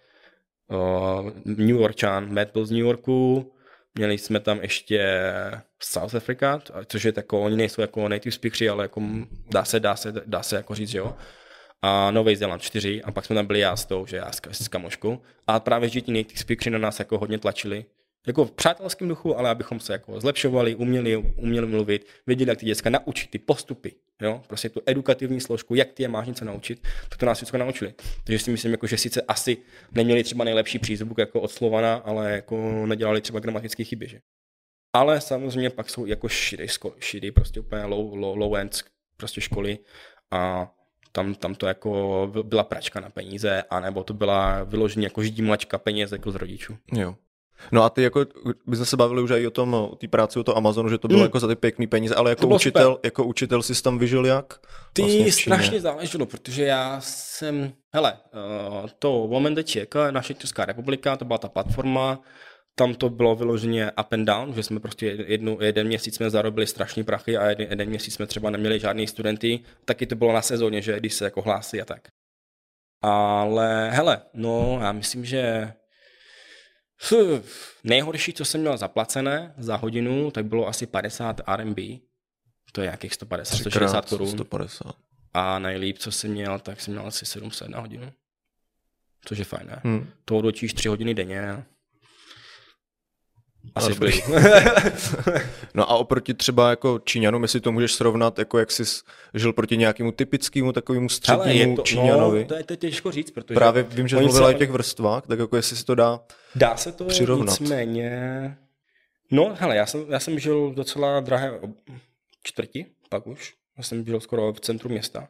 uh, New Yorkčan, Matt byl z New Yorku, měli jsme tam ještě South Africa, což je tako, oni nejsou jako native speakers, ale jako dá se, dá se, dá se jako říct, že jo a Nový Zéland 4 a pak jsme tam byli já s tou, že já s, s kamoškou a právě že ti native speakers na nás jako hodně tlačili, Jako v přátelském duchu, ale abychom se jako zlepšovali, uměli, uměli mluvit, věděli, jak ty děcka naučit, ty postupy, jo? prostě tu edukativní složku, jak ty je máš něco naučit, tak to nás všechno naučili. Takže si myslím, jako, že sice asi neměli třeba nejlepší přízvuk jako od Slovana, ale jako nedělali třeba gramatické chyby. Že? Ale samozřejmě pak jsou jako širý prostě úplně low, low, low end prostě školy a tam, tam to jako byla pračka na peníze, anebo to byla vyloženě jako ždímačka peněz jako z rodičů. Jo. No a ty jako, by se bavili už i o tom, o té práci, o to Amazonu, že to bylo mm. jako za ty pěkný peníze, ale jako učitel, super. jako učitel jsi tam vyžil jak? Ty vlastně strašně záleželo, protože já jsem, hele, uh, to Moment Czech, naše Česká republika, to byla ta platforma, tam to bylo vyloženě up and down, že jsme prostě jednu, jeden měsíc jsme zarobili strašný prachy a jeden, jeden měsíc jsme třeba neměli žádný studenty, taky to bylo na sezóně, že když se jako hlásí a tak. Ale hele, no já myslím, že nejhorší, co jsem měl zaplacené za hodinu, tak bylo asi 50 RMB. To je nějakých 150, 160 korun. 150. A nejlíp, co jsem měl, tak jsem měl asi 700 na hodinu. Což je fajn, ne? Hmm. To odločíš 3 hodiny denně. Asi dobrý. no a oproti třeba jako Číňanům, jestli to můžeš srovnat, jako jak jsi žil proti nějakému typickému takovému střednímu to, Číňanovi. No, to je, to je těžko říct, protože... Právě vím, že mluvila se... o těch vrstvách, tak jako jestli se to dá Dá se to přirovnat. nicméně... No, hele, já jsem, já jsem žil docela drahé čtvrti, pak už. Já jsem žil skoro v centru města.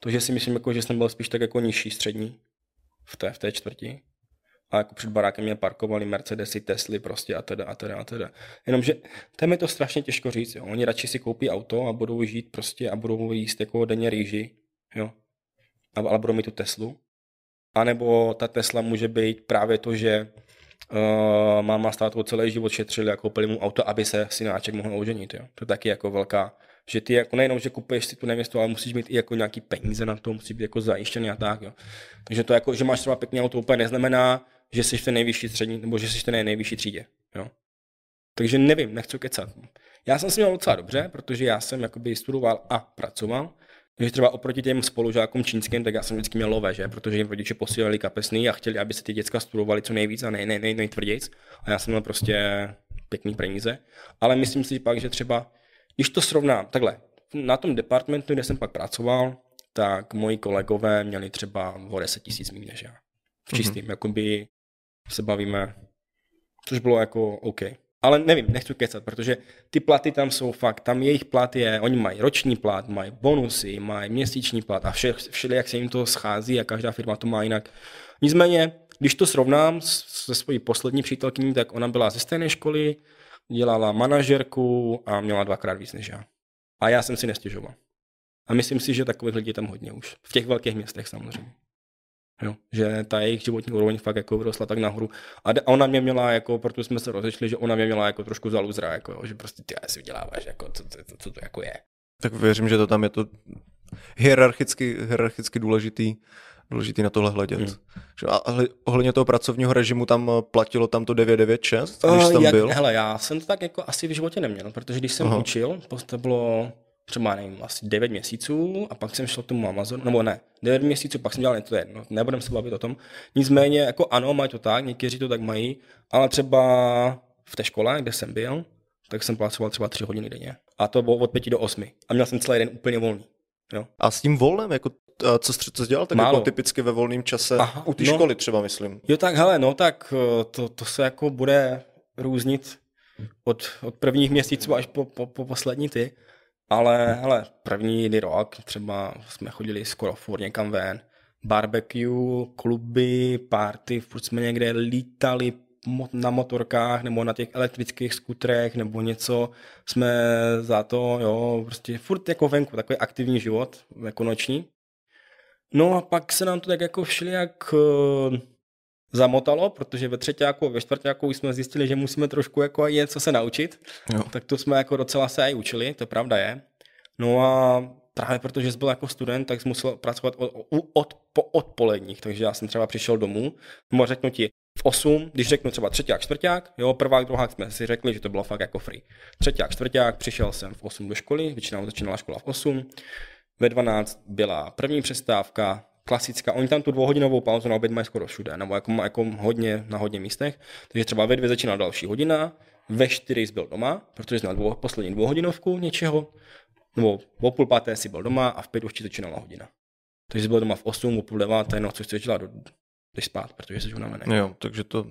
Takže si myslím, jako, že jsem byl spíš tak jako nižší střední v té, v té čtvrti a jako před barákem mě parkovali Mercedesy, Tesly prostě a teda a teda a teda. Jenomže tam je to strašně těžko říct, jo. Oni radši si koupí auto a budou žít prostě a budou jíst jako denně rýži, jo. Ale budou mít tu Teslu. A nebo ta Tesla může být právě to, že uh, máma s tátou celý život šetřili a koupili mu auto, aby se synáček mohl oženit, jo. To je taky jako velká, že ty jako nejenom, že kupuješ si tu nevěstu, ale musíš mít i jako nějaký peníze na to, musí být jako zajištěný a tak, jo. Takže to jako, že máš třeba pěkný auto, úplně neznamená, že jsi v té nejvyšší střední, nebo že jsi v té nejvyšší třídě. Jo? Takže nevím, nechci kecat. Já jsem si měl docela dobře, protože já jsem jakoby studoval a pracoval. Takže třeba oproti těm spolužákům čínským, tak já jsem vždycky měl lové, že? protože jim rodiče posílali kapesný a chtěli, aby se ty děcka studovali co nejvíc a nej, nej, nej, nejtvrdějc. A já jsem měl prostě pěkný peníze. Ale myslím si pak, že třeba, když to srovnám, takhle, na tom departmentu, kde jsem pak pracoval, tak moji kolegové měli třeba o 10 tisíc méně než já. V čistým, mm-hmm. jakoby se bavíme, což bylo jako OK. Ale nevím, nechci kecat, protože ty platy tam jsou fakt, tam jejich plat je, oni mají roční plat, mají bonusy, mají měsíční plat a vše, vše jak se jim to schází a každá firma to má jinak. Nicméně, když to srovnám se svojí poslední přítelkyní, tak ona byla ze stejné školy, dělala manažerku a měla dvakrát víc než já. A já jsem si nestěžoval. A myslím si, že takových lidí tam hodně už. V těch velkých městech samozřejmě. Jo, že ta jejich životní úroveň fakt jako vyrostla tak nahoru. A ona mě měla, jako, protože jsme se rozešli, že ona mě měla jako trošku za luzra, jako, jo, že prostě ty si vyděláváš, jako, co, co, co, co to jako je. Tak věřím, že to tam je to hierarchicky, hierarchicky důležitý, důležitý na tohle hledět. Hmm. A ohledně toho pracovního režimu tam platilo tam to 996, když uh, tam jak, byl? Hele, já jsem to tak jako asi v životě neměl, protože když jsem Aha. učil, to bylo třeba nevím, asi 9 měsíců a pak jsem šel k tomu Amazonu, nebo ne, 9 měsíců, pak jsem dělal to jedno, nebudem se bavit o tom. Nicméně, jako ano, mají to tak, někteří to tak mají, ale třeba v té škole, kde jsem byl, tak jsem pracoval třeba 3 hodiny denně. A to bylo od 5 do 8. A měl jsem celý den úplně volný. Jo. A s tím volnem, jako co, co jsi dělal tak Málo. jako typicky ve volném čase Aha, u té no, školy třeba, myslím. Jo tak hele, no tak eh, to, to se jako bude různit od, od prvních měsíců až po, po, po poslední ty. Ale hele, první rok třeba jsme chodili skoro furt někam ven. Barbecue, kluby, party, furt jsme někde lítali na motorkách nebo na těch elektrických skutrech nebo něco. Jsme za to, jo, prostě furt jako venku, takový aktivní život, jako noční. No a pak se nám to tak jako všeli jak uh, zamotalo, protože ve třetíku ve čtvrtáku jsme zjistili, že musíme trošku jako něco se naučit, jo. tak to jsme jako docela se i učili, to pravda je. No a právě protože jsi byl jako student, tak jsi musel pracovat od, od, po odpoledních, takže já jsem třeba přišel domů, mohl řeknu ti, v 8, když řeknu třeba třetí a čtvrták, jo, prvák, druhá jsme si řekli, že to bylo fakt jako free. Třetí a čtvrták, přišel jsem v 8 do školy, většinou začínala škola v 8, ve 12 byla první přestávka, klasická, oni tam tu dvouhodinovou pauzu na oběd mají skoro všude, nebo jako, jako hodně, na hodně místech, takže třeba ve dvě začínala další hodina, ve čtyři jsi byl doma, protože jsi měl dvou, poslední dvouhodinovku něčeho, nebo o půl páté si byl doma a v pět už ti začínala hodina. Takže jsi byl doma v 8, o půl deváté, no, jsi začala do, jdeš spát, protože jsi unavený. Jo, takže to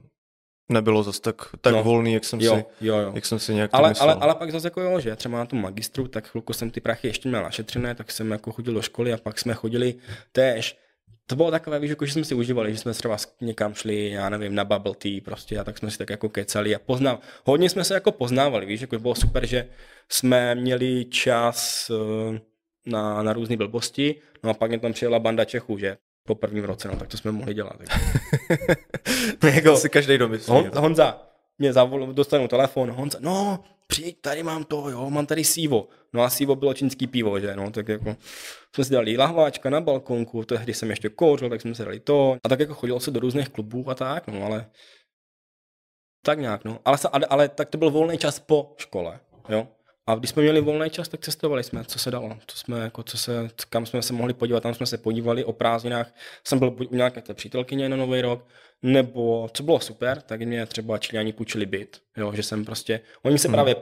nebylo zase tak, tak no. volný, jak jsem, Jo, si, jo, jo. jak jsem si nějak Ale, myslel. ale, ale pak zase jako jo, že třeba na tom magistru, tak chvilku jsem ty prachy ještě měl našetřené, tak jsem jako chodil do školy a pak jsme chodili též. To bylo takové, víš, jako, že jsme si užívali, že jsme třeba někam šli, já nevím, na bubble tea prostě a tak jsme si tak jako kecali a poznal. Hodně jsme se jako poznávali, víš, jako bylo super, že jsme měli čas eh, na, na různé blbosti, no a pak mě tam přijela banda Čechů, že po prvním roce, no tak to jsme mohli dělat. Tak. jako, si každý domyslí. Hon, Honza, mě zavolal, dostanu telefon, Honza, no, přijď, tady mám to, jo, mám tady sívo. No a sívo bylo čínský pivo, že, no, tak jako jsme si dali lahváčka na balkonku, tehdy jsem ještě kouřil, tak jsme si dali to. A tak jako chodilo se do různých klubů a tak, no, ale tak nějak, no. Ale, ale, ale tak to byl volný čas po škole, jo. A když jsme měli volný čas, tak cestovali jsme, co se dalo. To jsme, jako, co se, kam jsme se mohli podívat, tam jsme se podívali o prázdninách. Jsem byl buď u nějaké té přítelkyně na Nový rok, nebo co bylo super, tak mě třeba Číňani půjčili byt, jo, že jsem prostě, oni se Hmm. právě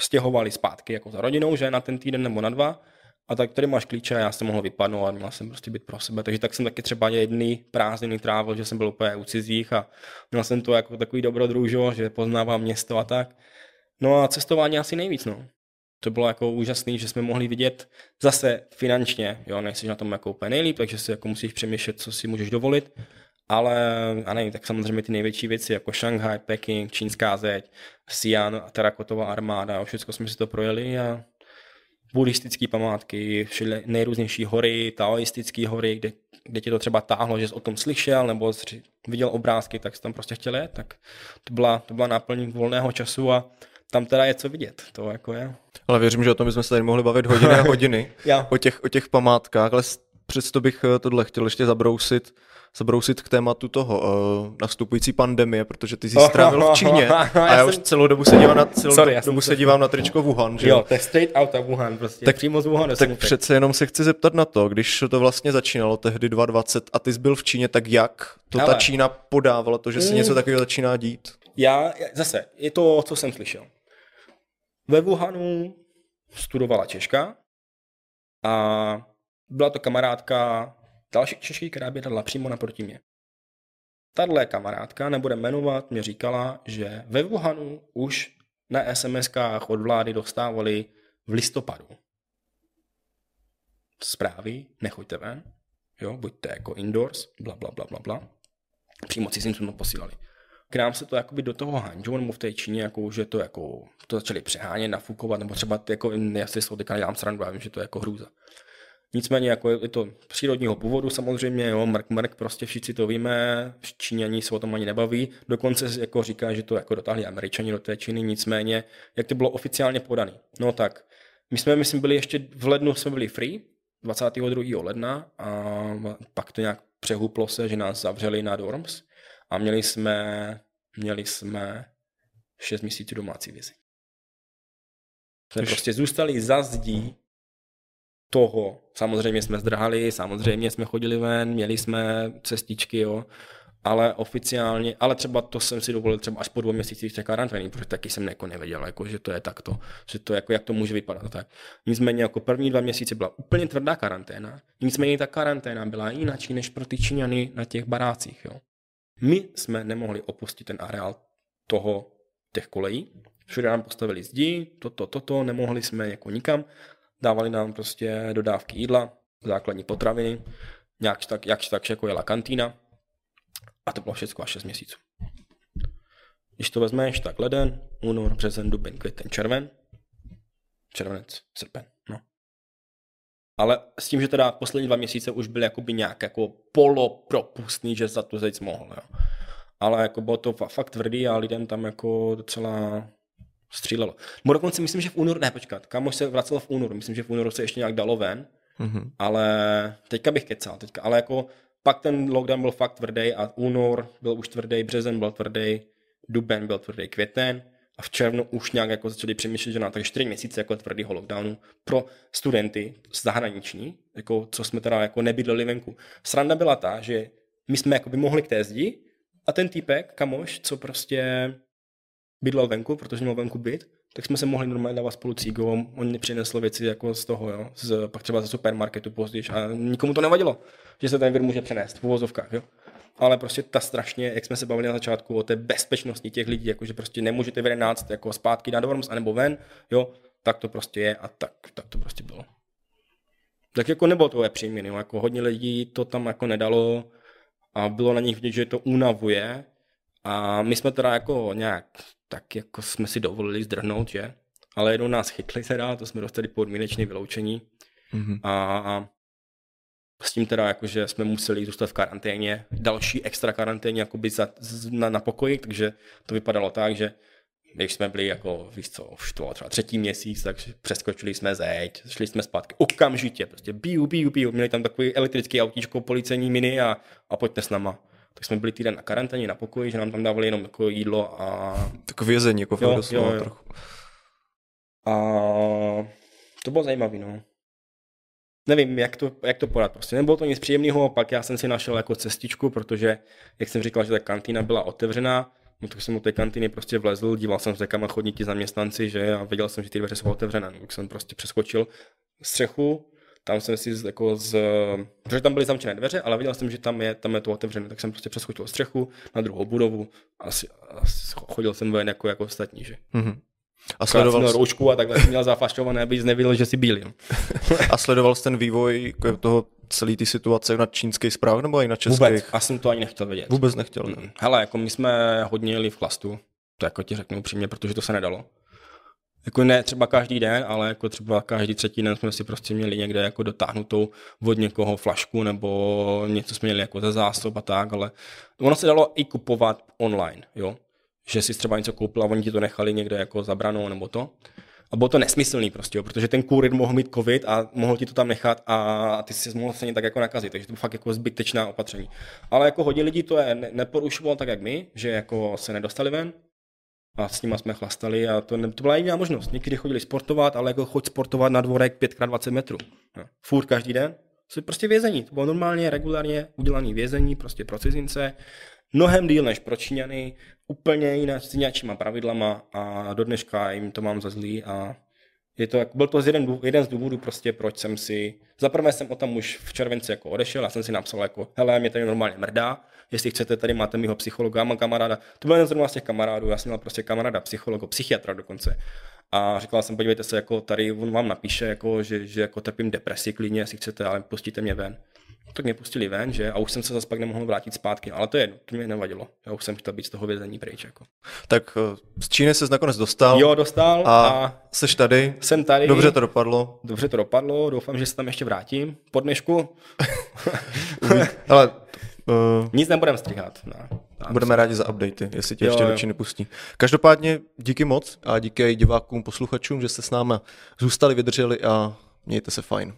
stěhovali zpátky jako za rodinou, že na ten týden nebo na dva, a tak tady máš klíče a já jsem mohl vypadnout a měl jsem prostě být pro sebe. Takže tak jsem taky třeba jedný prázdniny trávil, že jsem byl úplně u cizích a měl jsem to jako takový dobrodružo, že poznávám město a tak. No a cestování asi nejvíc, no. To bylo jako úžasný, že jsme mohli vidět zase finančně, jo, nejsi na tom jako úplně nejlíp, takže si jako musíš přemýšlet, co si můžeš dovolit, ale a nevím, tak samozřejmě ty největší věci jako Shanghai, Peking, Čínská zeď, Xi'an, terakotová armáda, jo, všechno jsme si to projeli a buddhistické památky, všeli nejrůznější hory, taoistické hory, kde, kde tě to třeba táhlo, že jsi o tom slyšel nebo viděl obrázky, tak jsi tam prostě chtěl jet, tak to byla, to byla náplň volného času a tam teda je co vidět, to jako je. Ale věřím, že o tom bychom se tady mohli bavit hodiny a hodiny. Já. o, těch, o těch památkách, ale přesto bych eh, tohle chtěl ještě zabrousit, zabrousit k tématu toho uh, nastupující pandemie, protože ty jsi strávil v Číně a já, Já už jsem- celou dobu se dívám na, celou Sorry, dobu to- se dívám na tričko Wuhan, že Jo, to je straight out of Wuhan, prostě. Tak- přímo z Wuhanu. Tak přece jenom se chci zeptat na to, když to vlastně začínalo tehdy 2020 a ty jsi byl v Číně, tak jak to ta Hele. Čína podávala, to, že se Mm. něco takového začíná dít? Já- zase, je to, co jsem slyšel. Ve Wuhanu studovala Češka a byla to kamarádka další Češky, která bydlela přímo naproti mě. Tahle kamarádka, nebude jmenovat, mě říkala, že ve Wuhanu už na SMS-kách od vlády dostávali v listopadu zprávy, nechoďte ven, jo, buďte jako indoors, bla, bla, bla, bla, bla. Přímo cizincům to posílali k nám se to jakoby do toho Hangzhou nebo v té Číně, jako, že to jako, to začali přehánět, nafukovat, nebo třeba ty, jako, já si toho teďka nedělám srandu, já vím, že to je jako hrůza. Nicméně jako je to přírodního původu samozřejmě, jo, mrk, mrk, prostě všichni to víme, Číňani se o tom ani nebaví, dokonce jako říká, že to jako dotáhli Američani do té Číny, nicméně, jak to bylo oficiálně podaný. No tak, my jsme, myslím, byli ještě v lednu jsme byli free, 22. ledna a pak to nějak přehuplo se, že nás zavřeli na dorms a měli jsme, měli jsme 6 měsíců domácí vizi. Jsme prostě zůstali za zdí toho. Samozřejmě jsme zdrhali, samozřejmě jsme chodili ven, měli jsme cestičky, jo, ale oficiálně, ale třeba to jsem si dovolil třeba až po dvou měsících té karantény, protože taky jsem jako nevěděl, jako, že to je takto, že to jako, jak to může vypadat. Tak. Nicméně jako první dva měsíce byla úplně tvrdá karanténa, nicméně ta karanténa byla jinak než pro ty Číňany na těch barácích. Jo. My jsme nemohli opustit ten areál toho, těch kolejí, všude nám postavili zdi, toto, toto, nemohli jsme jako nikam, dávali nám prostě dodávky jídla, základní potraviny, nějak tak, jakž tak jako jela kantýna a to bylo všechno až 6 měsíců. Když to vezmeš, tak leden, únor, březen, duben, květen, červen, červenec, srpen. Ale s tím, že teda poslední dva měsíce už byly jakoby nějak jako polopropustný, že za to zajít mohl, jo. Ale jako bylo to fa- fakt tvrdý a lidem tam jako docela střílelo. Nebo dokonce myslím, že v únoru, ne počkat, kámoš se vracel v únoru, myslím, že v únoru se ještě nějak dalo ven, Mhm. ale teďka bych kecal, teďka, ale jako pak ten lockdown byl fakt tvrdý a únor byl už tvrdý, březen byl tvrdý, duben byl tvrdý, květen a v červnu už nějak jako začali přemýšlet, že na tak 4 měsíce jako tvrdého lockdownu pro studenty zahraniční, jako co jsme teda jako nebydleli venku. Sranda byla ta, že my jsme jako by mohli k té zdi a ten týpek, kamoš, co prostě bydlel venku, protože měl venku byt, tak jsme se mohli normálně dávat spolu cígou, on přinesl věci jako z toho, jo, z, pak třeba ze supermarketu později a nikomu to nevadilo, že se ten vir může přenést v uvozovkách, jo. Ale prostě ta strašně, jak jsme se bavili na začátku o té bezpečnosti těch lidí, jako že prostě nemůžete v 11 jako zpátky na dorms anebo ven, jo, tak to prostě je a tak, tak to prostě bylo. Tak jako nebylo to příjemné, jako hodně lidí to tam jako nedalo a bylo na nich vidět, že to unavuje a my jsme teda jako nějak tak jako jsme si dovolili zdrhnout, že? Ale jednou nás chytli teda, to jsme dostali podmínečné vyloučení. Mm-hmm. A, a s tím teda, jakože jsme museli zůstat v karanténě, další extra karanténě jakoby za, na, na pokoji, takže to vypadalo tak, že když jsme byli jako, víš co, už to třeba třetí měsíc, tak přeskočili jsme zeď, šli jsme zpátky okamžitě, prostě biu, biu, biu, měli tam takový elektrický autíčko, policejní mini a, a pojďte s náma tak jsme byli týden na karanténě, na pokoji, že nám tam dávali jenom jako jídlo a... Tak vězení, jako jo, jo, jo. trochu. A to bylo zajímavé, no. Nevím, jak to, jak to podat. Prostě nebylo to nic příjemného, pak já jsem si našel jako cestičku, protože, jak jsem říkal, že ta kantýna byla otevřená, no tak jsem do té kantýny prostě vlezl, díval jsem se, kam chodí ti zaměstnanci, že a viděl jsem, že ty dveře jsou otevřené. No, tak jsem prostě přeskočil střechu, tam jsem si jako z, protože tam byly zamčené dveře, ale viděl jsem, že tam je, tam je to otevřené, tak jsem prostě přeskočil střechu na druhou budovu a, a chodil jsem ven jako, jako ostatní, že. Mm-hmm. A sledoval jsi... roušku a takhle jsem měl zafašované, abys neviděl, že jsi bílý. A sledoval jsi ten vývoj jako toho celé ty situace na čínských zprávách nebo i na českých? Vůbec, a jsem to ani nechtěl vědět. Vůbec nechtěl. Ne? Hele, jako my jsme hodně jeli v klastu, to jako ti řeknu upřímně, protože to se nedalo. Jako ne třeba každý den, ale jako třeba každý třetí den jsme si prostě měli někde jako dotáhnutou od někoho flašku nebo něco jsme měli jako ze zásob a tak, ale ono se dalo i kupovat online, jo. Že si třeba něco koupil a oni ti to nechali někde jako zabranou nebo to. A bylo to nesmyslný prostě, jo, protože ten kurir mohl mít covid a mohl ti to tam nechat a ty si mohl se tak jako nakazit, takže to bylo fakt jako zbytečná opatření. Ale jako hodně lidí to je neporušoval tak, jak my, že jako se nedostali ven, a s nima jsme chlastali a to, ne, to byla jediná možnost. Někdy chodili sportovat, ale jako choď sportovat na dvorek 5x20 metrů. No. Furt každý den. To je prostě vězení. To bylo normálně, regulárně udělané vězení prostě pro cizince. Mnohem díl než pro Číňany, úplně jiné s nějakýma pravidlama a do dneška jim to mám za zlý a je to, byl to jeden, jeden z důvodů prostě, proč jsem si, zaprvé jsem o tam už v červenci jako odešel, já jsem si napsal jako, hele, mě tady normálně mrdá, jestli chcete, tady máte mýho psychologa, mám kamaráda, to byl jeden zrovna z těch kamarádů, já jsem měl prostě kamaráda, psychologa, psychiatra dokonce. A říkal jsem, podívejte se, jako tady on vám napíše, jako, že, že jako trpím depresi klidně, jestli chcete, ale pustíte mě ven tak mě pustili ven, že? A už jsem se zase pak nemohl vrátit zpátky, ale to je, to mě nevadilo. Já už jsem chtěl být z toho vězení pryč. Jako. Tak eh, z Číny se nakonec dostal. Jo, dostal. A, a seš tady. Jsem tady. Dobře to dopadlo. Dobře to dopadlo, doufám, že se tam ještě vrátím po dnešku. ale uh, Nic nebudem stříhat. No. Budeme rádi za updaty, jestli tě jo, ještě do Číny pustí. Každopádně díky moc a díky divákům, posluchačům, že jste s námi zůstali, vydrželi a mějte se fajn.